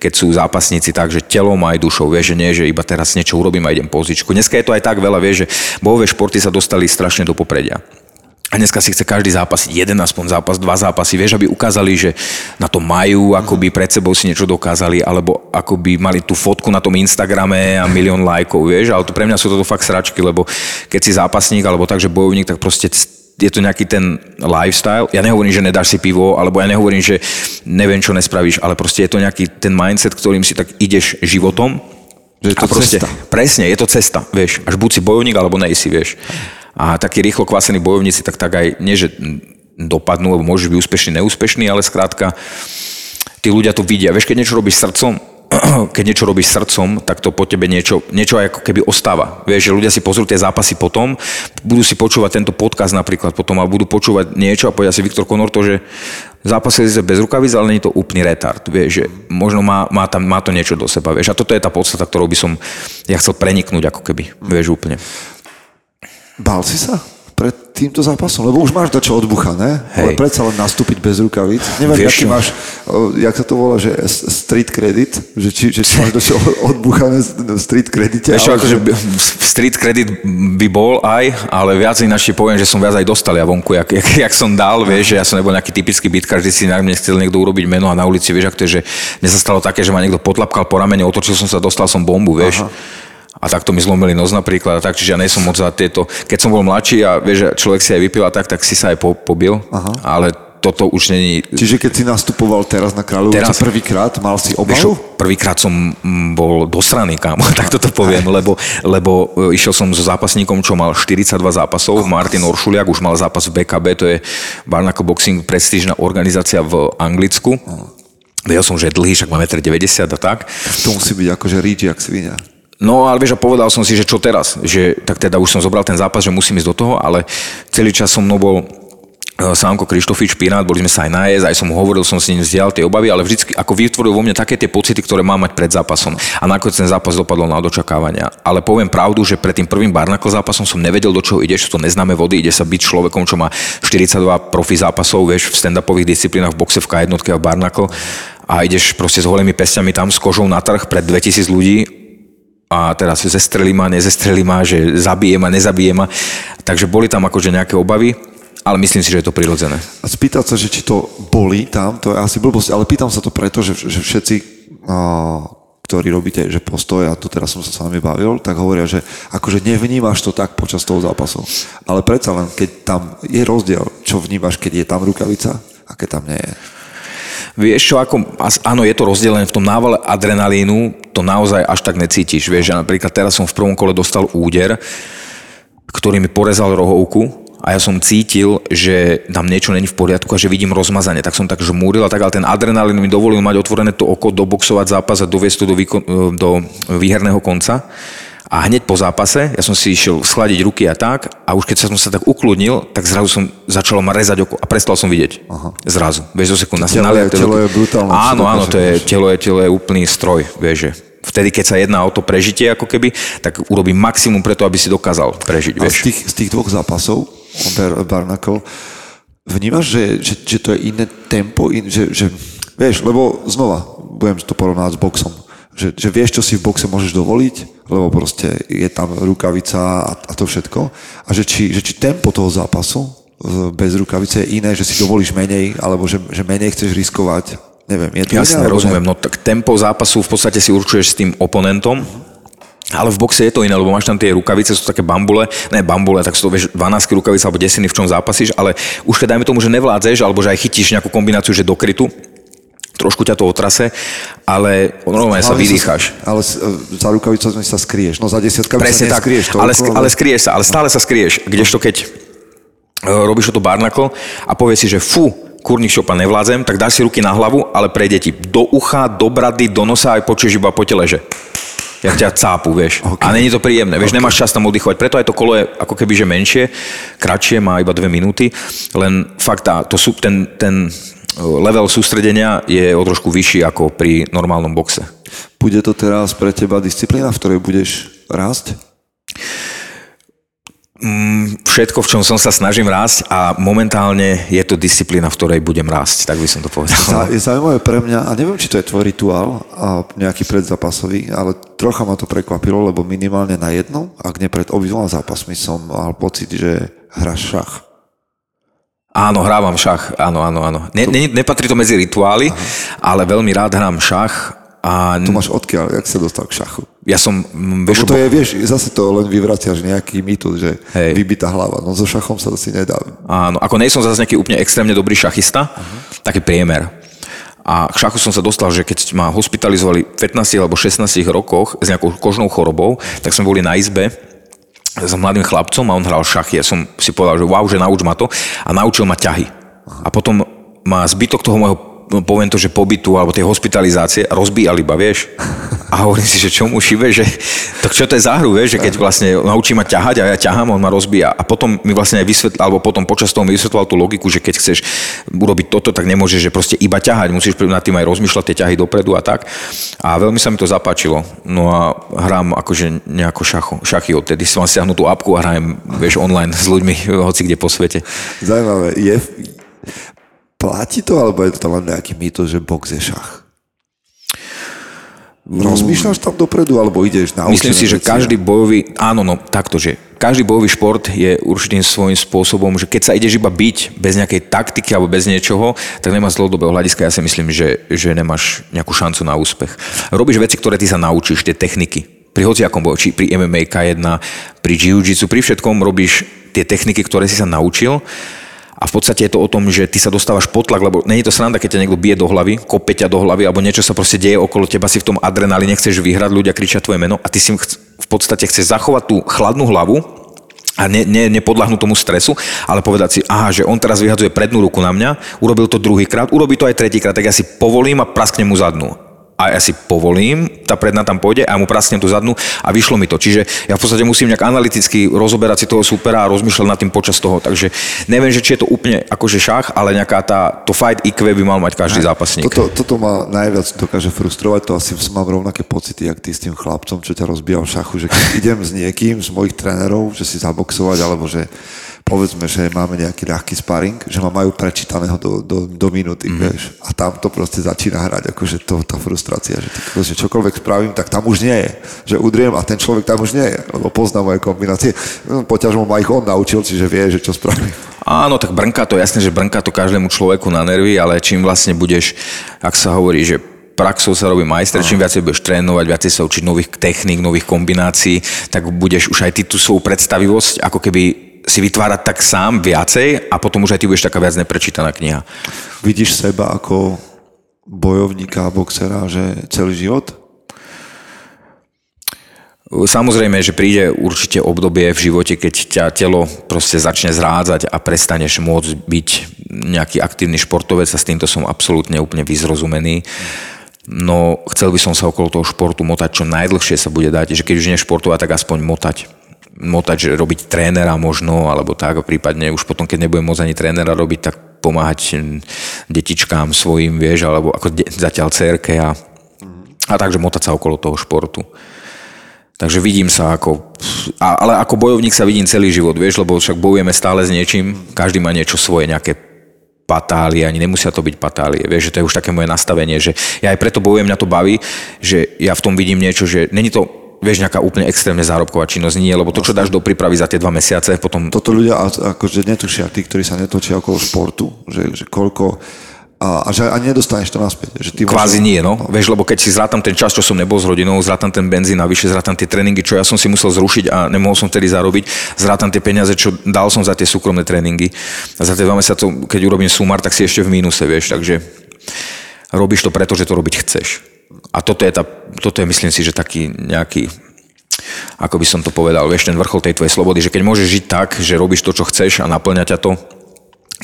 keď sú zápasníci tak, že telom aj dušou, vieš, že nie, že iba teraz niečo urobím a idem pozičku. Dneska je to aj tak veľa, vieš, že bojové športy sa dostali strašne do popredia vedia. A dneska si chce každý zápas, jeden aspoň zápas, dva zápasy, vieš, aby ukázali, že na to majú, ako by pred sebou si niečo dokázali, alebo ako by mali tú fotku na tom Instagrame a milión lajkov, vieš, ale to pre mňa sú toto fakt sračky, lebo keď si zápasník, alebo tak, že bojovník, tak proste je to nejaký ten lifestyle. Ja nehovorím, že nedáš si pivo, alebo ja nehovorím, že neviem, čo nespravíš, ale proste je to nejaký ten mindset, ktorým si tak ideš životom. Že je to a proste, cesta. Presne, je to cesta, vieš. Až buď si bojovník, alebo nejsi, vieš a takí rýchlo kvasení bojovníci tak, tak aj, nie že dopadnú, lebo môžeš byť úspešný, neúspešný, ale skrátka tí ľudia to vidia. Vieš, keď niečo robíš srdcom, keď niečo robíš srdcom, tak to po tebe niečo, niečo ako keby ostáva. Vieš, že ľudia si pozrú tie zápasy potom, budú si počúvať tento podcast napríklad potom a budú počúvať niečo a povedia si Viktor Konor to, že zápasili sa bez rukavic, ale nie je to úplný retard. Vieš, že možno má, má, tam, má to niečo do seba. Vieš, a toto je tá podstata, ktorou by som ja chcel preniknúť ako keby. Vieš, úplne. Bál si sa pred týmto zápasom? Lebo už máš dačo odbuchané, Hej. ale predsa len nastúpiť bez rukavíc. Neviem, aký máš, jak sa to volá, že street credit, že či, že či máš dačo odbuchané v street kredite. Vieš, ale... akože street credit by bol aj, ale viac ináč poviem, že som viac aj dostal ja vonku, jak, jak, jak som dal, vieš, že ja som nebol nejaký typický byt, každý si na mne chcel niekto urobiť meno a na ulici, vieš, ak to je, že mne sa stalo také, že ma niekto potlapkal po ramene, otočil som sa, dostal som bombu, vieš. Aha a takto mi zlomili nos napríklad a tak, čiže ja nie som moc za tieto. Keď som bol mladší a vieš, človek si aj vypil a tak, tak si sa aj po, pobil, Aha. ale toto už není... Čiže keď si nastupoval teraz na Kráľovú, teraz... prvýkrát, mal si obavu? Prvýkrát som mm, bol dosraný, kámo, tak toto poviem, lebo, lebo e, išiel som so zápasníkom, čo mal 42 zápasov, Martin Oršuliak už mal zápas v BKB, to je Barnacle Boxing, prestížna organizácia v Anglicku. Vedel som, že je dlhý, však má 1,90 m a tak. To musí byť akože ríči, jak svinia. No ale vieš, a povedal som si, že čo teraz, že tak teda už som zobral ten zápas, že musím ísť do toho, ale celý čas som mnou bol e, Sánko Krištofič Pirát, boli sme sa aj najesť, aj som hovoril, som s ním vzdial tie obavy, ale vždy ako vytvoril vo mne také tie pocity, ktoré mám mať pred zápasom. A nakoniec ten zápas dopadol na očakávania. Ale poviem pravdu, že pred tým prvým Barnacle zápasom som nevedel, do čoho ideš, to neznáme vody, ide sa byť človekom, čo má 42 profi zápasov, vieš, v stand-upových disciplínach, v boxe, v K1 a v Barnacle a ideš proste s holými pestiami tam s kožou na trh pred 2000 ľudí a teraz zestrelí ma, nezestrelí ma, že zabije ma, nezabije ma. Takže boli tam akože nejaké obavy, ale myslím si, že je to prirodzené. A spýtať sa, že či to boli tam, to je asi blbosť, ale pýtam sa to preto, že, že všetci, ktorí robíte, že postoj, a tu teraz som sa s vami bavil, tak hovoria, že akože nevnímaš to tak počas toho zápasu. Ale predsa len, keď tam je rozdiel, čo vnímaš, keď je tam rukavica a keď tam nie je. Vieš čo, ako, áno, je to rozdelené v tom návale adrenalínu, to naozaj až tak necítiš. Vieš, že napríklad teraz som v prvom kole dostal úder, ktorý mi porezal rohovku a ja som cítil, že tam niečo není v poriadku a že vidím rozmazanie. Tak som tak žmúril a tak, ale ten adrenalín mi dovolil mať otvorené to oko, doboxovať zápas a doviesť to do, výkon, do výherného konca. A hneď po zápase, ja som si išiel schladiť ruky a tak, a už keď som sa tak ukludnil, tak zrazu som začalo ma rezať oko a prestal som vidieť. Aha. Zrazu. Vieš, zo sekund. Telo, je, telo je brutálne. Áno, áno, to je, telo je, telo je úplný stroj, vieš, že vtedy, keď sa jedná o to prežitie, ako keby, tak urobím maximum preto, aby si dokázal prežiť. A z tých, z tých dvoch zápasov, Bar, Barnacle, vnímaš, že, že, že to je iné tempo, in, že, že, vieš, lebo znova, budem to porovnať s boxom. Že, že vieš, čo si v boxe môžeš dovoliť, lebo proste je tam rukavica a, a to všetko. A že či, že či tempo toho zápasu bez rukavice je iné, že si dovolíš menej, alebo že, že menej chceš riskovať. Neviem, je to Jasne, iné, rozumiem. No tak tempo zápasu v podstate si určuješ s tým oponentom, ale v boxe je to iné, lebo máš tam tie rukavice, sú také bambule, ne bambule, tak sú to vieš, 12 rukavice alebo desiny, v čom zápasíš, ale už keď dajme tomu, že nevládzeš, alebo že aj chytíš nejakú kombináciu, že do krytu, trošku ťa to otrase, ale normálne sa vydýcháš. Ale za rukavicou sa skrieš, no za desiatkami Presne sa tak, ale, sk- ale skrieš sa, ale stále sa skrieš, kdežto keď e, robíš to barnakl a povieš si, že fú, kurník šopa nevládzem, tak dáš si ruky na hlavu, ale prejde ti do ucha, do brady, do nosa aj počuješ iba po tele, že jak ťa cápu, vieš. Okay. A není to príjemné, vieš, okay. nemáš čas tam oddychovať. Preto aj to kolo je ako keby, že menšie, kratšie, má iba dve minúty, len fakt tá, to sú, ten, ten level sústredenia je o trošku vyšší ako pri normálnom boxe. Bude to teraz pre teba disciplína, v ktorej budeš rásť? Mm, všetko, v čom som sa snažím rásť a momentálne je to disciplína, v ktorej budem rásť, tak by som to povedal. Je zaujímavé pre mňa, a neviem, či to je tvoj rituál, a nejaký predzapasový, ale trocha ma to prekvapilo, lebo minimálne na jednom, ak nie pred obidvoma zápasmi som mal pocit, že hráš šach. Áno, hrávam šach, áno, áno, áno. Ne, ne, nepatrí to medzi rituály, Aha. ale veľmi rád hrám šach a... Tu máš odkiaľ, jak sa dostal k šachu? Ja som... Vieš, to je, vieš, zase to len vyvraciaš nejaký mýtus, že Hej. vybitá hlava. No so šachom sa to si nedá. Áno, ako nej som zase nejaký úplne extrémne dobrý šachista, uh-huh. taký priemer. A k šachu som sa dostal, že keď ma hospitalizovali v 15 alebo 16 rokoch s nejakou kožnou chorobou, tak sme boli na izbe s mladým chlapcom a on hral šachy. Ja som si povedal, že wow, že nauč ma to a naučil ma ťahy. A potom ma zbytok toho môjho poviem to, že pobytu alebo tej hospitalizácie rozbíjali iba, vieš. A hovorím si, že čo mu šibe, že tak čo to je za hru, vieš, že keď vlastne naučí ma ťahať a ja ťahám, on ma rozbíja. A potom mi vlastne aj vysvetl, alebo potom počas toho mi vysvetloval tú logiku, že keď chceš urobiť toto, tak nemôžeš, že proste iba ťahať, musíš nad tým aj rozmýšľať tie ťahy dopredu a tak. A veľmi sa mi to zapáčilo. No a hrám akože nejako šacho, šachy odtedy. Som stiahnu tú apku a hrajem, vieš, online s ľuďmi, hoci kde po svete. Zajímavé. Je, Platí to, alebo je to len nejaký mýto, že box je šach? Rozmýšľaš tam dopredu, alebo ideš na Myslím si, že každý bojový, áno, no takto, že každý bojový šport je určitým svojím spôsobom, že keď sa ideš iba byť bez nejakej taktiky alebo bez niečoho, tak nemá z dlhodobého hľadiska, ja si myslím, že, že nemáš nejakú šancu na úspech. Robíš veci, ktoré ty sa naučíš, tie techniky. Pri hociakom boji, či pri MMA K1, pri jiu-jitsu, pri všetkom robíš tie techniky, ktoré si sa naučil a v podstate je to o tom, že ty sa dostávaš pod tlak, lebo není to sranda, keď ťa niekto bije do hlavy, kope ťa do hlavy, alebo niečo sa proste deje okolo teba, si v tom adrenáli nechceš vyhrať, ľudia kričia tvoje meno a ty si v podstate chceš zachovať tú chladnú hlavu, a ne, ne, nepodľahnúť tomu stresu, ale povedať si, aha, že on teraz vyhadzuje prednú ruku na mňa, urobil to druhýkrát, urobí to aj tretíkrát, tak ja si povolím a prasknem mu zadnú a ja si povolím, tá predná tam pôjde a mu prasnem tú zadnú a vyšlo mi to. Čiže ja v podstate musím nejak analyticky rozoberať si toho supera a rozmýšľať nad tým počas toho. Takže neviem, že či je to úplne akože šach, ale nejaká tá, to fight IQ by mal mať každý zápasník. Toto, toto ma najviac dokáže frustrovať, to asi mám rovnaké pocity, jak ty s tým chlapcom, čo ťa rozbíjal v šachu, že keď idem s niekým, z mojich trénerov, že si zaboxovať, alebo že povedzme, že máme nejaký ľahký sparring, že ma majú prečítaného do, do, do minúty, mm-hmm. vieš. A tam to proste začína hrať, akože to, tá frustrácia, že, ty, že čokoľvek spravím, tak tam už nie je. Že udriem a ten človek tam už nie je, lebo pozná moje kombinácie. No, poťažmo ma ich on naučil, čiže vie, že čo spravím. Áno, tak brnká to, jasne, že brnká to každému človeku na nervy, ale čím vlastne budeš, ak sa hovorí, že praxou sa robí majster, čím viacej budeš trénovať, viacej sa učiť nových techník, nových kombinácií, tak budeš už aj ty tú svoju predstavivosť ako keby si vytvárať tak sám viacej a potom už aj ty budeš taká viac neprečítaná kniha. Vidíš seba ako bojovníka a boxera, že celý život? Samozrejme, že príde určite obdobie v živote, keď ťa telo proste začne zrádzať a prestaneš môcť byť nejaký aktívny športovec a s týmto som absolútne úplne vyzrozumený. No chcel by som sa okolo toho športu motať čo najdlhšie sa bude dať, že keď už nie športovať, tak aspoň motať motať, že robiť trénera možno, alebo tak, prípadne už potom, keď nebudem môcť ani trénera robiť, tak pomáhať detičkám svojim, vieš, alebo ako de- zatiaľ cerke a, a takže motať sa okolo toho športu. Takže vidím sa ako, ale ako bojovník sa vidím celý život, vieš, lebo však bojujeme stále s niečím, každý má niečo svoje, nejaké patálie, ani nemusia to byť patálie. Vieš, že to je už také moje nastavenie, že ja aj preto bojujem, mňa to baví, že ja v tom vidím niečo, že není to vieš, nejaká úplne extrémne zárobková činnosť nie, lebo to, čo dáš do prípravy za tie dva mesiace, potom... Toto ľudia akože netušia, tí, ktorí sa netočia okolo športu, že, že koľko a, a že ani nedostaneš to naspäť. Že ty Kvázi môže... nie, no. Vieš, lebo keď si zrátam ten čas, čo som nebol s rodinou, zrátam ten benzín, navyše zrátam tie tréningy, čo ja som si musel zrušiť a nemohol som vtedy zarobiť, zrátam tie peniaze, čo dal som za tie súkromné tréningy. A za tie dva mesiace, keď urobím sumar, tak si ešte v mínuse, vieš, takže robíš to preto, že to robiť chceš. A toto je, tá, toto je myslím si, že taký nejaký ako by som to povedal, vieš, ten vrchol tej tvojej slobody, že keď môžeš žiť tak, že robíš to, čo chceš a naplňa ťa to,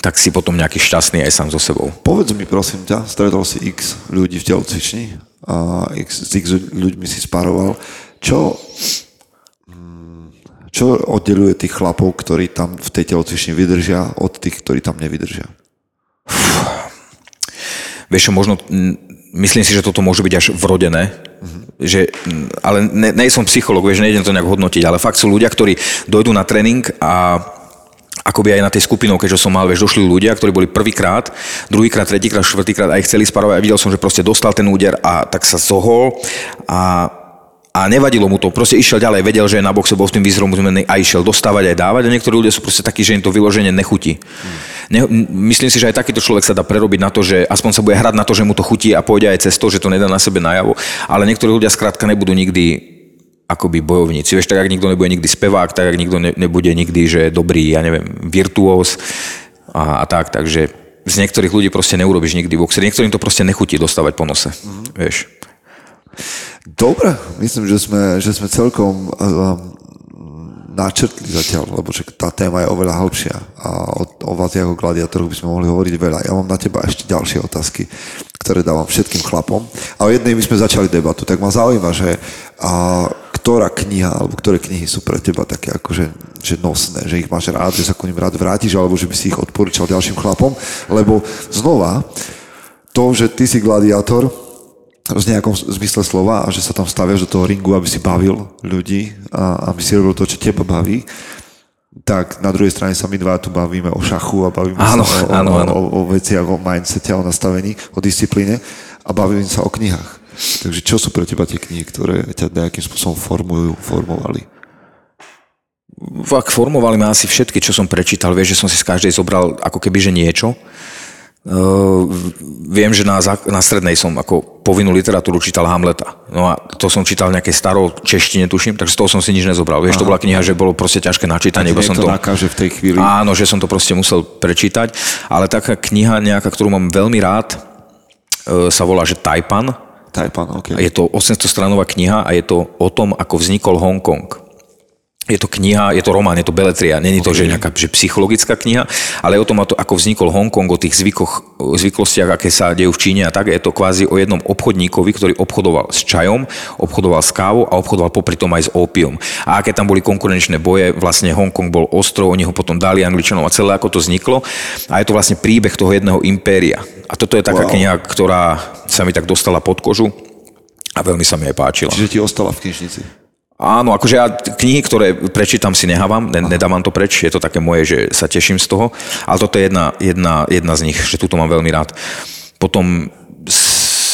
tak si potom nejaký šťastný aj sám so sebou. Povedz mi prosím ťa, stretol si x ľudí v telocvični a x, s x ľuďmi si sparoval. Čo, mm, čo oddeluje tých chlapov, ktorí tam v tej telocvični vydržia od tých, ktorí tam nevydržia? Vieš možno, myslím si, že toto môže byť až vrodené, mm-hmm. že, ale ne, ne som psycholog, vieš, nejdem to nejak hodnotiť, ale fakt sú ľudia, ktorí dojdú na tréning a akoby aj na tej skupinovke, čo som mal, vieš, došli ľudia, ktorí boli prvýkrát, druhýkrát, tretíkrát, štvrtýkrát aj chceli sparovať a videl som, že proste dostal ten úder a tak sa zohol a a nevadilo mu to, proste išiel ďalej, vedel, že je na boxe, bol v tým výzrom a išiel dostávať aj dávať a niektorí ľudia sú proste takí, že im to vyloženie nechutí. Ne, myslím si, že aj takýto človek sa dá prerobiť na to, že aspoň sa bude hrať na to, že mu to chutí a pôjde aj cez to, že to nedá na sebe najavo, ale niektorí ľudia skrátka nebudú nikdy akoby bojovníci. Vieš, tak ak nikto nebude nikdy spevák, tak ak nikto ne, nebude nikdy, že dobrý, ja neviem, virtuós a, a tak, takže z niektorých ľudí proste neurobiš nikdy boxer. Niektorým to proste nechutí dostávať po nose, mm-hmm. vieš. Dobre, myslím, že sme, že sme celkom um, načrtli zatiaľ, lebo že tá téma je oveľa hĺbšia a o, o vás ako gladiátoroch by sme mohli hovoriť veľa. Ja mám na teba ešte ďalšie otázky, ktoré dávam všetkým chlapom. A o jednej my sme začali debatu, tak ma zaujíma, že a, ktorá kniha, alebo ktoré knihy sú pre teba také akože že nosné, že ich máš rád, že sa ku ním rád vrátiš, alebo že by si ich odporúčal ďalším chlapom, lebo znova, to, že ty si gladiátor, v nejakom zmysle slova a že sa tam staviaš do toho ringu, aby si bavil ľudí a aby si robil to, čo teba baví, tak na druhej strane sa my dva tu bavíme o šachu a bavíme áno, sa o, áno, áno. O, o, veciach, o mindsete, o nastavení, o disciplíne a bavíme sa o knihách. Takže čo sú pre teba tie knihy, ktoré ťa nejakým spôsobom formujú, formovali? Fakt formovali ma asi všetky, čo som prečítal. Vieš, že som si z každej zobral ako keby, že niečo. Uh, viem, že na, na strednej som ako povinnú literatúru čítal Hamleta. No a to som čítal v nejakej starou češtine, tuším, takže z toho som si nič nezobral. Vieš, Aha. to bola kniha, že bolo proste ťažké načítanie. som to nakáže v tej chvíli. Áno, že som to proste musel prečítať. Ale taká kniha nejaká, ktorú mám veľmi rád, uh, sa volá, že Taipan Taipan, okay. Je to 800 stranová kniha a je to o tom, ako vznikol Hongkong je to kniha, je to román, je to beletria, není to, okay. že nejaká že psychologická kniha, ale o tom, ako vznikol Hongkong, o tých zvykoch, zvyklostiach, aké sa dejú v Číne a tak. Je to kvázi o jednom obchodníkovi, ktorý obchodoval s čajom, obchodoval s kávou a obchodoval popri tom aj s ópium. A aké tam boli konkurenčné boje, vlastne Hongkong bol ostrov, oni ho potom dali Angličanom a celé ako to vzniklo. A je to vlastne príbeh toho jedného impéria. A toto je taká wow. kniha, ktorá sa mi tak dostala pod kožu a veľmi sa mi aj páčila. Čiže ti ostala v knižnici? Áno, akože ja knihy, ktoré prečítam, si nehávam, ne, nedávam to preč, je to také moje, že sa teším z toho, ale toto je jedna, jedna, jedna z nich, že túto mám veľmi rád. Potom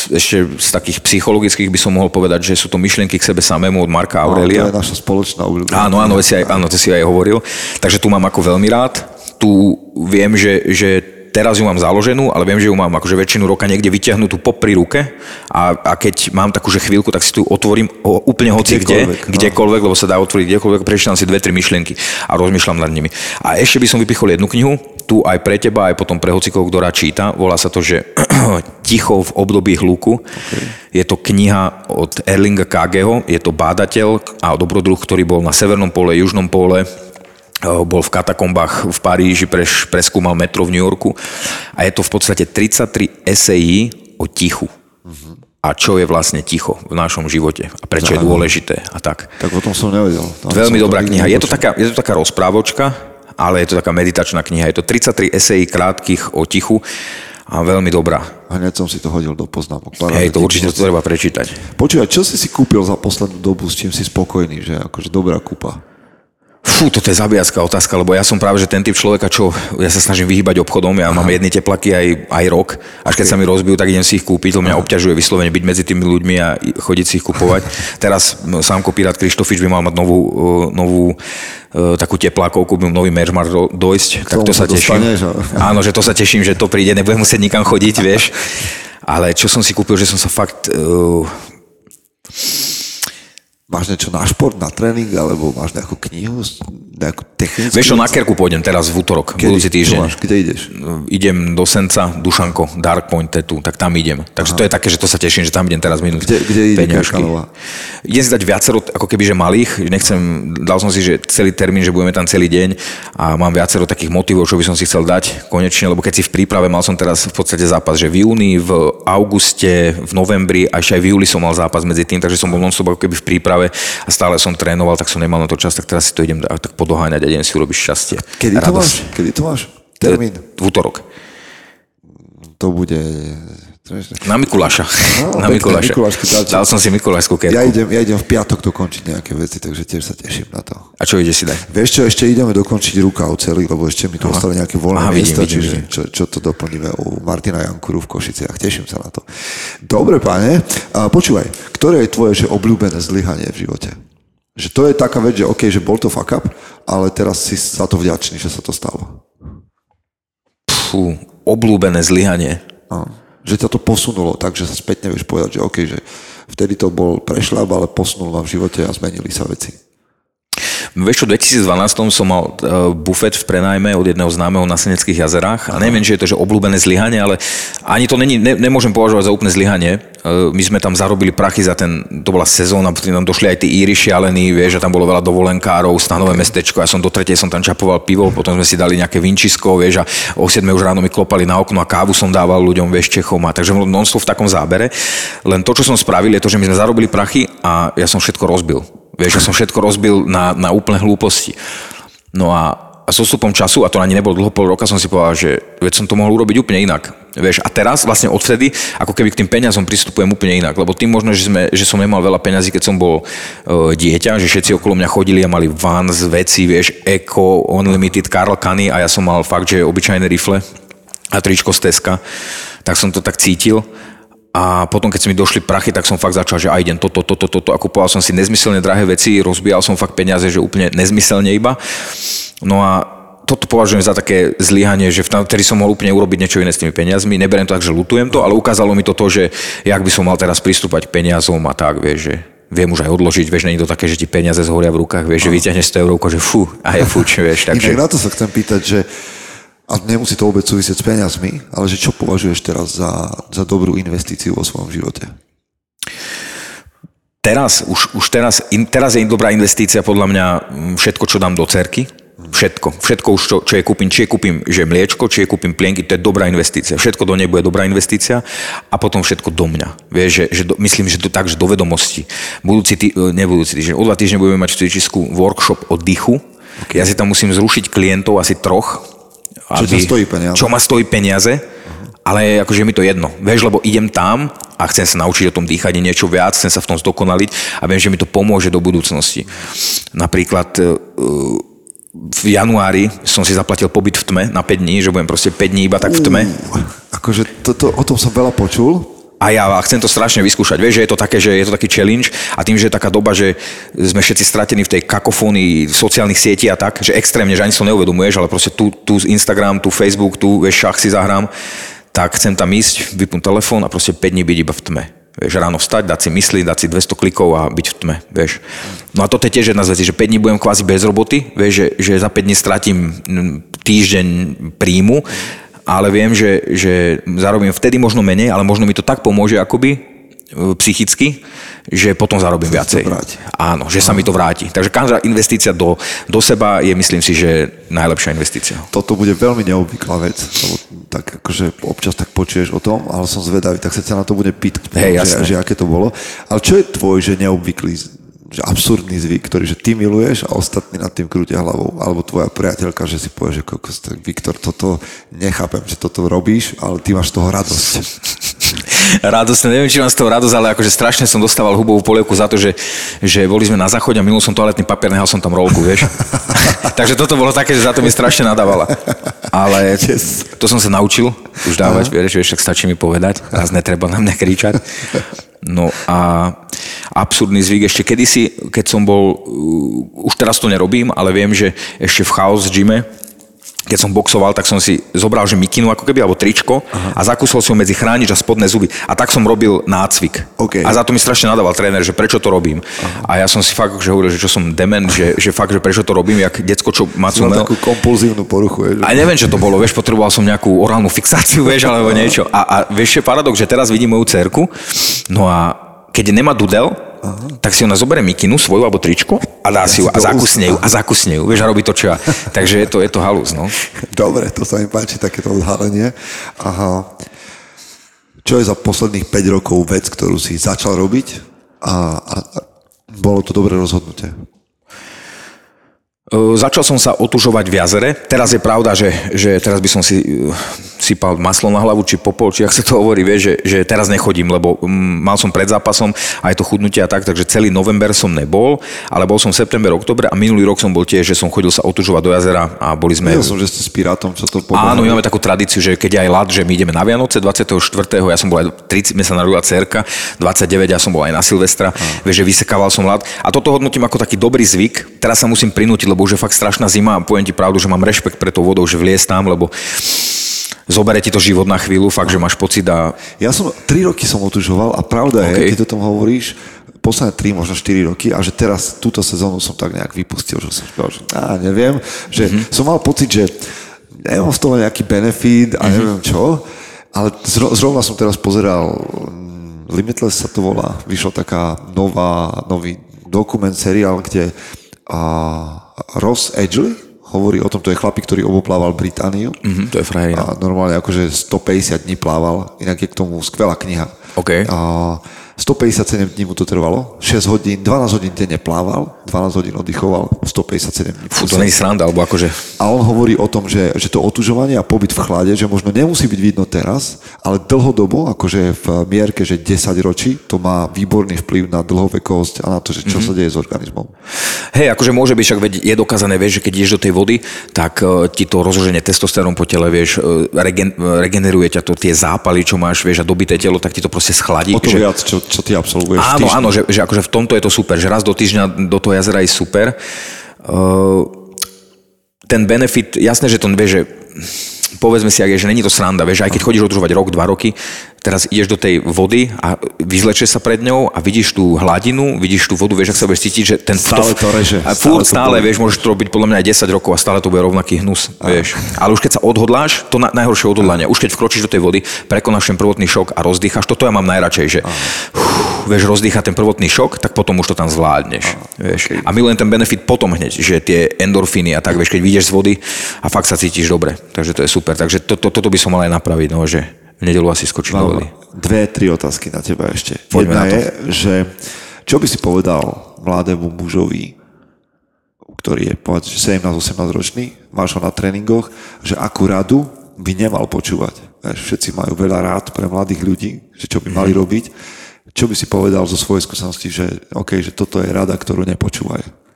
ešte z takých psychologických by som mohol povedať, že sú to myšlienky k sebe samému od Marka Aurelia. Áno, to je naša spoločná obľúbená. Áno, áno, si aj, áno, to si aj hovoril. Takže tu mám ako veľmi rád. Tu viem, že, že teraz ju mám založenú, ale viem, že ju mám akože väčšinu roka niekde vyťahnutú popri ruke a, a keď mám takú že chvíľku, tak si tu otvorím o, úplne hoci kde, kdekoľvek, lebo sa dá otvoriť kdekoľvek, prečítam si dve, tri myšlienky a rozmýšľam nad nimi. A ešte by som vypichol jednu knihu, tu aj pre teba, aj potom pre hocikov, kto rád číta. Volá sa to, že Ticho v období hluku. Okay. Je to kniha od Erlinga Kageho, je to bádateľ a dobrodruh, ktorý bol na severnom pole, južnom pole, bol v katakombách v Paríži, preš, preskúmal metro v New Yorku a je to v podstate 33 esejí o tichu. Uh-huh. A čo je vlastne ticho v našom živote a prečo je dôležité a tak. Tak o tom som nevedel. Tam Veľmi dobrá kniha. Je to, taká, je to taká rozprávočka, ale je to taká meditačná kniha. Je to 33 esejí krátkých o tichu a veľmi dobrá. Hneď som si to hodil do poznámok. Hej, to určite to treba prečítať. Počúvaj, čo si si kúpil za poslednú dobu, s čím si spokojný, že akože dobrá kúpa? Fú, toto je zabijacká otázka, lebo ja som práve že ten typ človeka, čo ja sa snažím vyhýbať obchodom, ja Aha. mám jedny teplaky aj, aj rok, až keď okay. sa mi rozbijú, tak idem si ich kúpiť, lebo mňa Aha. obťažuje vyslovene byť medzi tými ľuďmi a chodiť si ich kupovať. Teraz sám kopírát Krištofič by mal mať novú, novú takú teplákovku, by nový meržmar dojsť, tak to sa teším. Áno, že to sa teším, že to príde, nebudem musieť nikam chodiť, vieš. Ale čo som si kúpil, že som sa fakt uh, Máš niečo na šport, na tréning, alebo máš nejakú knihu, nejakú technickú? Vieš čo, na Kerku pôjdem teraz v útorok, Kedy? budúci týždeň. Máš? Kde ideš? Idem do Senca, Dušanko, Dark Point Tattoo, tak tam idem. Takže Aha. to je také, že to sa teším, že tam idem teraz minúť. Kde, kde ide Kerkanová? Idem si dať viacero, ako keby, že malých. Nechcem, dal som si, že celý termín, že budeme tam celý deň a mám viacero takých motivov, čo by som si chcel dať konečne, lebo keď si v príprave mal som teraz v podstate zápas, že v júni, v auguste, v novembri, až aj v júli som mal zápas medzi tým, takže som bol non ako keby v príprave príprave a stále som trénoval, tak som nemal na to čas, tak teraz si to idem tak podoháňať a idem si urobiť šťastie. Kedy to máš? Kedy to máš? Termín? V útorok. To bude na Mikuláša. No, na Mikuláša. Dal som si Mikulášskú kerku. Ja idem, ja idem v piatok dokončiť nejaké veci, takže tiež sa teším na to. A čo ide si dať? Vieš čo, ešte ideme dokončiť ruka celý, lebo ešte mi tu ostali nejaké voľné Aha, miesta, vidím, čiže vidím. Čo, čo, to doplníme u Martina Jankuru v Košiciach. Teším sa na to. Dobre, páne. A počúvaj, ktoré je tvoje že obľúbené zlyhanie v živote? Že to je taká vec, že OK, že bol to fuck up, ale teraz si za to vďačný, že sa to stalo. Fú, obľúbené zlyhanie. No že ťa to posunulo tak, že sa spätne vieš povedať, že OK, že vtedy to bol prešľab, ale posunul vám v živote a zmenili sa veci. Vieš čo, v 2012 som mal uh, bufet v prenajme od jedného známeho na Seneckých jazerách a neviem, či je to že obľúbené zlyhanie, ale ani to není, ne, nemôžem považovať za úplne zlyhanie. Uh, my sme tam zarobili prachy za ten, to bola sezóna, tam došli aj tí Íry šialení, vieš, že tam bolo veľa dovolenkárov, stanové mestečko, ja som do tretej som tam čapoval pivo, potom sme si dali nejaké vinčisko, vieš, a o 7 už ráno mi klopali na okno a kávu som dával ľuďom, vieš, Čechom a takže non v takom zábere. Len to, čo som spravil, je to, že my sme zarobili prachy a ja som všetko rozbil. Vieš, ja som všetko rozbil na, na úplne hlúposti. No a, a s osúpom času, a to ani nebolo dlho pol roka, som si povedal, že veď som to mohol urobiť úplne inak. Vieš, a teraz vlastne odvtedy, ako keby k tým peniazom pristupujem úplne inak, lebo tým možno, že, sme, že som nemal veľa peňazí, keď som bol uh, dieťa, že všetci okolo mňa chodili a mali vans, veci, vieš, Eco, Unlimited, Karl Kany a ja som mal fakt, že obyčajné rifle a tričko z Teska, tak som to tak cítil a potom, keď sa mi došli prachy, tak som fakt začal, že aj idem toto, toto, toto a kupoval som si nezmyselne drahé veci, rozbíjal som fakt peniaze, že úplne nezmyselne iba. No a toto považujem za také zlyhanie, že vtedy som mohol úplne urobiť niečo iné s tými peniazmi. Neberiem to tak, že lutujem to, ale ukázalo mi to to, že jak by som mal teraz pristúpať k peniazom a tak, vieš, že viem už aj odložiť, vieš, není to také, že ti peniaze zhoria v rukách, vieš, že vyťahneš 100 eur, že fú, a je fuč, vieš. Takže... Inak na to sa chcem pýtať, že a nemusí to vôbec súvisieť s peniazmi, ale že čo považuješ teraz za, za dobrú investíciu vo svojom živote? Teraz, už, už teraz, in, teraz je dobrá investícia podľa mňa mm, všetko, čo dám do cerky. Všetko. Všetko už, čo, čo je kúpim, či je kúpim že mliečko, či je kúpim plienky, to je dobrá investícia. Všetko do nej bude dobrá investícia a potom všetko do mňa. Vieš, že, že do, myslím, že to tak, že do vedomosti. Budúci tý, e, nebudúci týždeň, o dva týždne budeme mať v Cvičisku workshop o dychu. Okay. Ja si tam musím zrušiť klientov asi troch, čo aby, stojí peniaze. Čo ma stojí peniaze, ale akože mi to jedno. Vieš, lebo idem tam a chcem sa naučiť o tom dýchaní niečo viac, chcem sa v tom zdokonaliť a viem, že mi to pomôže do budúcnosti. Napríklad e, v januári som si zaplatil pobyt v tme na 5 dní, že budem proste 5 dní iba tak v tme. Uh, akože toto, o tom som veľa počul a ja chcem to strašne vyskúšať. Vieš, že je to také, že je to taký challenge a tým, že je taká doba, že sme všetci stratení v tej kakofónii sociálnych sietí a tak, že extrémne, že ani to neuvedomuješ, ale proste tu, tu Instagram, tu Facebook, tu vieš, šach si zahrám, tak chcem tam ísť, vypnúť telefón a proste 5 dní byť iba v tme. Vieš, ráno vstať, dať si mysli, dať si 200 klikov a byť v tme, vieš. No a to je tiež jedna z vecí, že 5 dní budem kvázi bez roboty, vieš, že, že za 5 dní stratím týždeň príjmu ale viem, že, že zarobím vtedy možno menej, ale možno mi to tak pomôže akoby e, psychicky, že potom zarobím viacej. Áno, že sa mi to vráti. Takže každá investícia do, do seba je, myslím si, že najlepšia investícia. Toto bude veľmi neobvyklá vec, lebo tak akože občas tak počuješ o tom, ale som zvedavý, tak sa ťa na to bude pýtať, hey, že, že aké to bolo. Ale čo je tvoj, že neobvyklý že absurdný zvyk, ktorý že ty miluješ a ostatní nad tým krútia hlavou. Alebo tvoja priateľka, že si povie, že kokos, tak Viktor, toto nechápem, že toto robíš, ale ty máš z toho radosť. radosné, neviem, či mám z toho radosť, ale akože strašne som dostával hubovú polievku za to, že, že boli sme na záchode a minul som toaletný papier, nehal som tam rolku, vieš. Takže toto bolo také, že za to mi strašne nadávala. Ale to som sa naučil už dávať, vieš, vieš, tak stačí mi povedať, raz netreba na mňa kričať. No a absurdný zvyk ešte kedysi, keď som bol, uh, už teraz to nerobím, ale viem, že ešte v Chaos gyme, keď som boxoval, tak som si zobral, že mikinu ako keby, alebo tričko Aha. a zakúsol si ho medzi chránič a spodné zuby. A tak som robil nácvik. Okay. A za to mi strašne nadával tréner, že prečo to robím. Aha. A ja som si fakt že hovoril, že čo som dement, že, že fakt, že prečo to robím, jak decko, čo má cumel. takú kompulzívnu poruchu. Je, že... A neviem, čo to bolo, vieš, potreboval som nejakú orálnu fixáciu, vieš, alebo niečo. A, a vieš, je paradox, že teraz vidím moju cerku, no a keď nemá dudel, Aha. tak si ona zoberie mikinu svoju alebo tričko a dá ja si ju a zakusne ju a zakusne ju. Vieš, a robí to čo ja. Takže je to, je to halus, no. Dobre, to sa mi páči, takéto odhalenie. Aha. Čo je za posledných 5 rokov vec, ktorú si začal robiť a, a, a bolo to dobré rozhodnutie? Začal som sa otužovať v jazere. Teraz je pravda, že, že teraz by som si sypal maslo na hlavu, či popol, či ak sa to hovorí, vie, že, že teraz nechodím, lebo mm, mal som pred zápasom aj to chudnutie a tak, takže celý november som nebol, ale bol som september, oktober a minulý rok som bol tiež, že som chodil sa otužovať do jazera a boli sme... Ja som, že ste s Pirátom, čo to pomáha. Áno, my máme takú tradíciu, že keď je aj lad, že my ideme na Vianoce 24. Ja som bol aj 30, mi sa narodila cerka, 29 ja som bol aj na Silvestra, vieš, že vysekával som lad. A toto hodnotím ako taký dobrý zvyk. Teraz sa musím prinútiť, lebo už je fakt strašná zima a poviem ti pravdu, že mám rešpekt pre tou vodou, že vlies tam, lebo zobere ti to život na chvíľu, fakt, že máš pocit a... Ja som 3 roky som otužoval a pravda okay. je, keď o tom hovoríš, posledné 3, možno 4 roky a že teraz túto sezónu som tak nejak vypustil, že som povedal, že á, neviem, že mm-hmm. som mal pocit, že nemám z toho nejaký benefit a mm-hmm. neviem čo, ale zrovna som teraz pozeral mm, Limitless sa to volá, vyšla taká nová, nový dokument, seriál, kde a Ross Edgley, hovorí o tom, to je chlapík, ktorý oboplával Britániu. Mm-hmm, to je frajer. A normálne akože 150 dní plával, inak je k tomu skvelá kniha. Okay. A 157 dní mu to trvalo, 6 hodín, 12 hodín denne plával, 12 hodín oddychoval, 157 dní. Fú, to nie je sranda, alebo akože... A on hovorí o tom, že, že to otužovanie a pobyt v chlade, že možno nemusí byť vidno teraz, ale dlhodobo, akože v mierke, že 10 ročí, to má výborný vplyv na dlhovekosť a na to, že čo mm-hmm. sa deje s organizmom. Hej, akože môže byť, však je dokázané, vieš, že keď ideš do tej vody, tak uh, ti to rozloženie testosterónu po tele, vieš, uh, regen, uh, regeneruje ťa to tie zápaly, čo máš, vieš, a dobité telo, tak ti to proste schladí. O to že... viac, čo, čo ty absolvuješ Áno, áno, že, že akože v tomto je to super, že raz do týždňa do toho jazera je super. Uh, ten benefit, jasné, že to vie, že povedzme si, že není to sranda, vieš, aj keď chodíš odružovať rok, dva roky, teraz ideš do tej vody a vyzlečieš sa pred ňou a vidíš tú hladinu, vidíš tú vodu, vieš, ak sa budeš cítiť, že ten stále to reže. A furt stále, stále vieš, môžeš to robiť podľa mňa aj 10 rokov a stále to bude rovnaký hnus, a. vieš. Ale už keď sa odhodláš, to na, najhoršie odhodlanie, už keď vkročíš do tej vody, prekonáš ten prvotný šok a rozdýcháš, toto ja mám najradšej, že uf, vieš, rozdýchať ten prvotný šok, tak potom už to tam zvládneš. A, vieš. Okay. a milujem ten benefit potom hneď, že tie endorfíny a tak, vieš, keď vyjdeš z vody a fakt sa cítiš dobre. Takže to je super. Takže to, to, toto by som mal aj napraviť, no, že v nedelu asi skočím do vody. Dve, tri otázky na teba ešte. Poďme Jedna na to. je, že čo by si povedal mladému mužovi, ktorý je povedz, 17-18 ročný, máš ho na tréningoch, že akú radu by nemal počúvať. Všetci majú veľa rád pre mladých ľudí, že čo by mali mm. robiť. Čo by si povedal zo svojej skúsenosti, že OK, že toto je rada, ktorú nepočúvajú?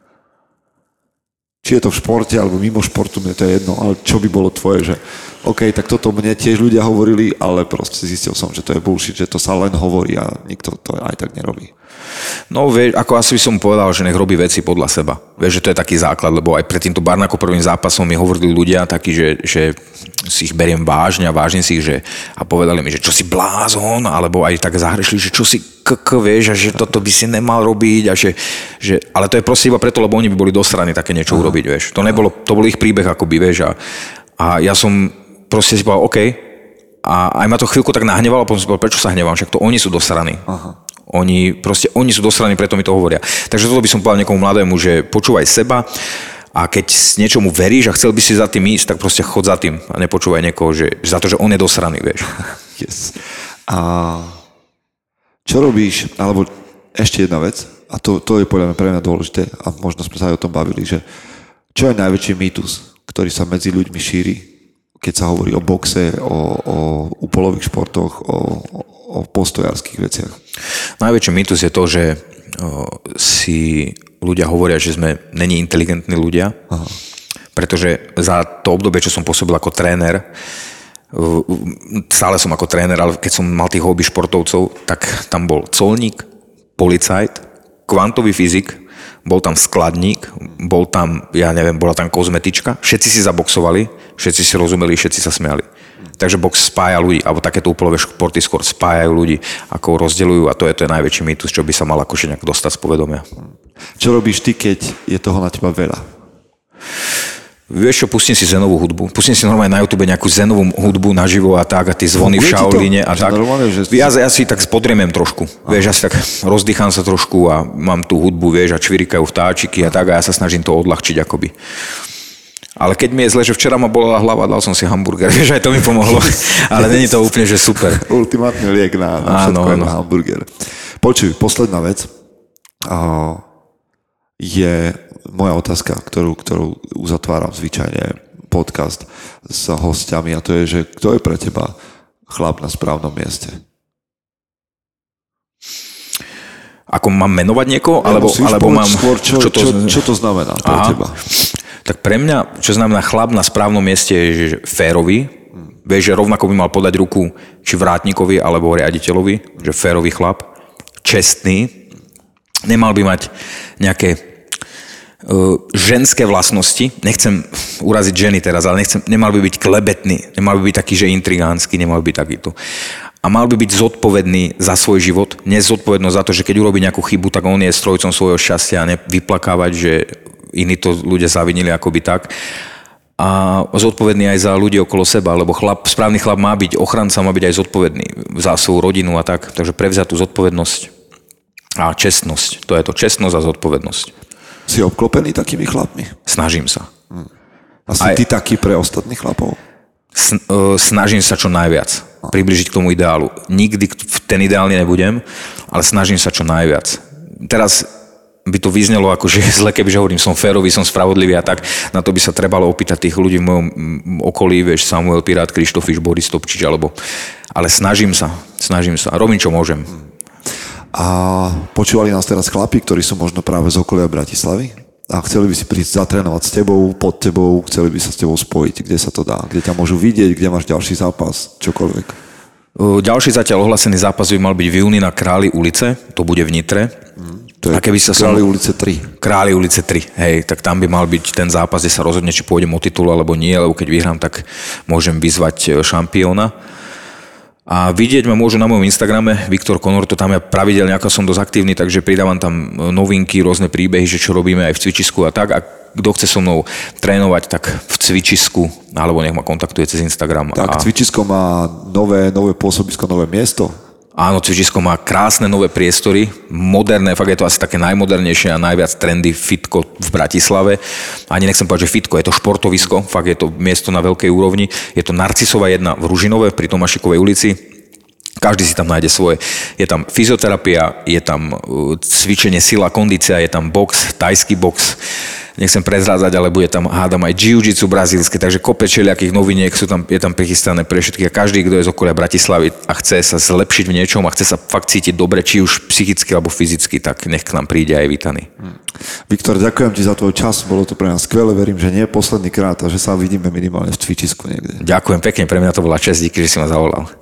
či je to v športe alebo mimo športu, mne to je jedno, ale čo by bolo tvoje, že OK, tak toto mne tiež ľudia hovorili, ale proste zistil som, že to je bullshit, že to sa len hovorí a nikto to aj tak nerobí. No, vieš, ako asi by som povedal, že nech robí veci podľa seba. Vieš, že to je taký základ, lebo aj pred týmto Barnako prvým zápasom mi hovorili ľudia takí, že, že si ich beriem vážne a vážim si ich, že, a povedali mi, že čo si blázon, alebo aj tak zahrešili, že čo si kk, vieš, a že toto by si nemal robiť, a že, že, ale to je proste iba preto, lebo oni by boli do strany také niečo Aha. urobiť, vieš. To nebolo, to bol ich príbeh akoby, vieš, a, a ja som proste si povedal, OK, a aj ma to chvíľku tak nahnevalo, potom som povedal, prečo sa hnevám, však to oni sú do strany. Aha. Oni, proste, oni sú do strany, preto mi to hovoria. Takže toto by som povedal niekomu mladému, že počúvaj seba a keď niečomu veríš a chcel by si za tým ísť, tak proste chod za tým a nepočúvaj niekoho, že, za to, že on je do strany, vieš. Yes. A čo robíš, alebo ešte jedna vec, a to, to je podľa mňa pre mňa dôležité, a možno sme sa aj o tom bavili, že čo je najväčší mýtus, ktorý sa medzi ľuďmi šíri, keď sa hovorí o boxe, o, o upolových športoch, o postojárských veciach? Najväčší mýtus je to, že o, si ľudia hovoria, že sme není inteligentní ľudia, Aha. pretože za to obdobie, čo som pôsobil ako tréner, stále som ako tréner, ale keď som mal tých hobby športovcov, tak tam bol colník, policajt, kvantový fyzik, bol tam skladník, bol tam, ja neviem, bola tam kozmetička, všetci si zaboxovali, všetci si rozumeli, všetci sa smiali. Takže box spája ľudí, alebo takéto úplové športy skôr spájajú ľudí, ako rozdeľujú a to je je najväčší mýtus, čo by sa mal akože nejak dostať z povedomia. Čo robíš ty, keď je toho na teba veľa? Vieš čo, pustím si zenovú hudbu. Pustím si normálne na YouTube nejakú zenovú hudbu naživo a tak a tie zvony v Shaoline a tak. Normálne, že... ja, ja si tak spodriemem trošku. Aha. Vieš, ja si tak rozdýcham sa trošku a mám tú hudbu, vieš, a čvirikajú vtáčiky a tak a ja sa snažím to odľahčiť akoby. Ale keď mi je zle, že včera ma bola hlava, dal som si hamburger, vieš, aj to mi pomohlo. Ale není to úplne, že super. Ultimátny liek na, na áno, všetko áno. na hamburger. Počuj, posledná vec. Uh, je moja otázka, ktorú, ktorú uzatváram zvyčajne podcast s hostiami a to je, že kto je pre teba chlap na správnom mieste? Ako mám menovať niekoho? Alebo, alebo mám... Skôr, čo, čo, to, čo, čo to znamená pre Aha. teba? Tak pre mňa, čo znamená chlap na správnom mieste, je že férový. Vieš, že rovnako by mal podať ruku či vrátnikovi alebo riaditeľovi, že férový chlap, čestný, nemal by mať nejaké E, ženské vlastnosti, nechcem uraziť ženy teraz, ale nechcem, nemal by byť klebetný, nemal by byť taký, že intrigánsky, nemal by byť takýto. A mal by byť zodpovedný za svoj život, nezodpovednosť za to, že keď urobí nejakú chybu, tak on je strojcom svojho šťastia a nevyplakávať, že iní to ľudia zavinili akoby tak. A zodpovedný aj za ľudí okolo seba, lebo chlap, správny chlap má byť, ochranca má byť aj zodpovedný za svoju rodinu a tak. Takže prevziať tú zodpovednosť a čestnosť. To je to, čestnosť a zodpovednosť. Si obklopený takými chlapmi? Snažím sa. Hm. A si Aj... ty taký pre ostatných chlapov? Uh, snažím sa čo najviac približiť k tomu ideálu. Nikdy ten ideálny nebudem, ale snažím sa čo najviac. Teraz by to vyznelo ako, že zle, kebyže hovorím, som férový, som spravodlivý a tak, na to by sa trebalo opýtať tých ľudí v mojom okolí, vieš, Samuel Pirát, Krištofiš, Boris Topčič, alebo... Ale snažím sa, snažím sa. Robím, čo môžem. A počúvali nás teraz chlapi, ktorí sú možno práve z okolia Bratislavy a chceli by si prísť zatrénovať s tebou, pod tebou, chceli by sa s tebou spojiť, kde sa to dá, kde ťa môžu vidieť, kde máš ďalší zápas, čokoľvek. Ďalší zatiaľ ohlasený zápas by mal byť v júni na Králi ulice, to bude v Nitre. Mm, to je a keby sa Králi som... ulice 3. Králi ulice 3, hej, tak tam by mal byť ten zápas, kde sa rozhodne, či pôjdem o titul alebo nie, lebo keď vyhrám, tak môžem vyzvať e, šampióna. A vidieť ma môžu na mojom Instagrame, Viktor Konor, to tam ja pravidelne, ako som dosť aktívny, takže pridávam tam novinky, rôzne príbehy, že čo robíme aj v cvičisku a tak. A kto chce so mnou trénovať, tak v cvičisku, alebo nech ma kontaktuje cez Instagram. Tak, a... cvičisko má nové, nové pôsobisko, nové miesto. Áno, cvičisko má krásne nové priestory, moderné, fakt je to asi také najmodernejšie a najviac trendy fitko v Bratislave. Ani nechcem povedať, že fitko, je to športovisko, fakt je to miesto na veľkej úrovni. Je to Narcisová jedna v Ružinove pri Tomášikovej ulici. Každý si tam nájde svoje. Je tam fyzioterapia, je tam uh, cvičenie sila, kondícia, je tam box, tajský box nechcem prezrádzať, ale bude tam, hádam, aj jiu-jitsu brazílske, takže kope všelijakých noviniek sú tam, je tam prichystané pre všetkých a každý, kto je z okolia Bratislavy a chce sa zlepšiť v niečom a chce sa fakt cítiť dobre, či už psychicky alebo fyzicky, tak nech k nám príde aj vítaný. Hmm. Viktor, ďakujem ti za tvoj čas, bolo to pre nás skvelé, verím, že nie posledný krát a že sa vidíme minimálne v cvičisku niekde. Ďakujem pekne, pre mňa to bola čest, díky, že si ma zavolal.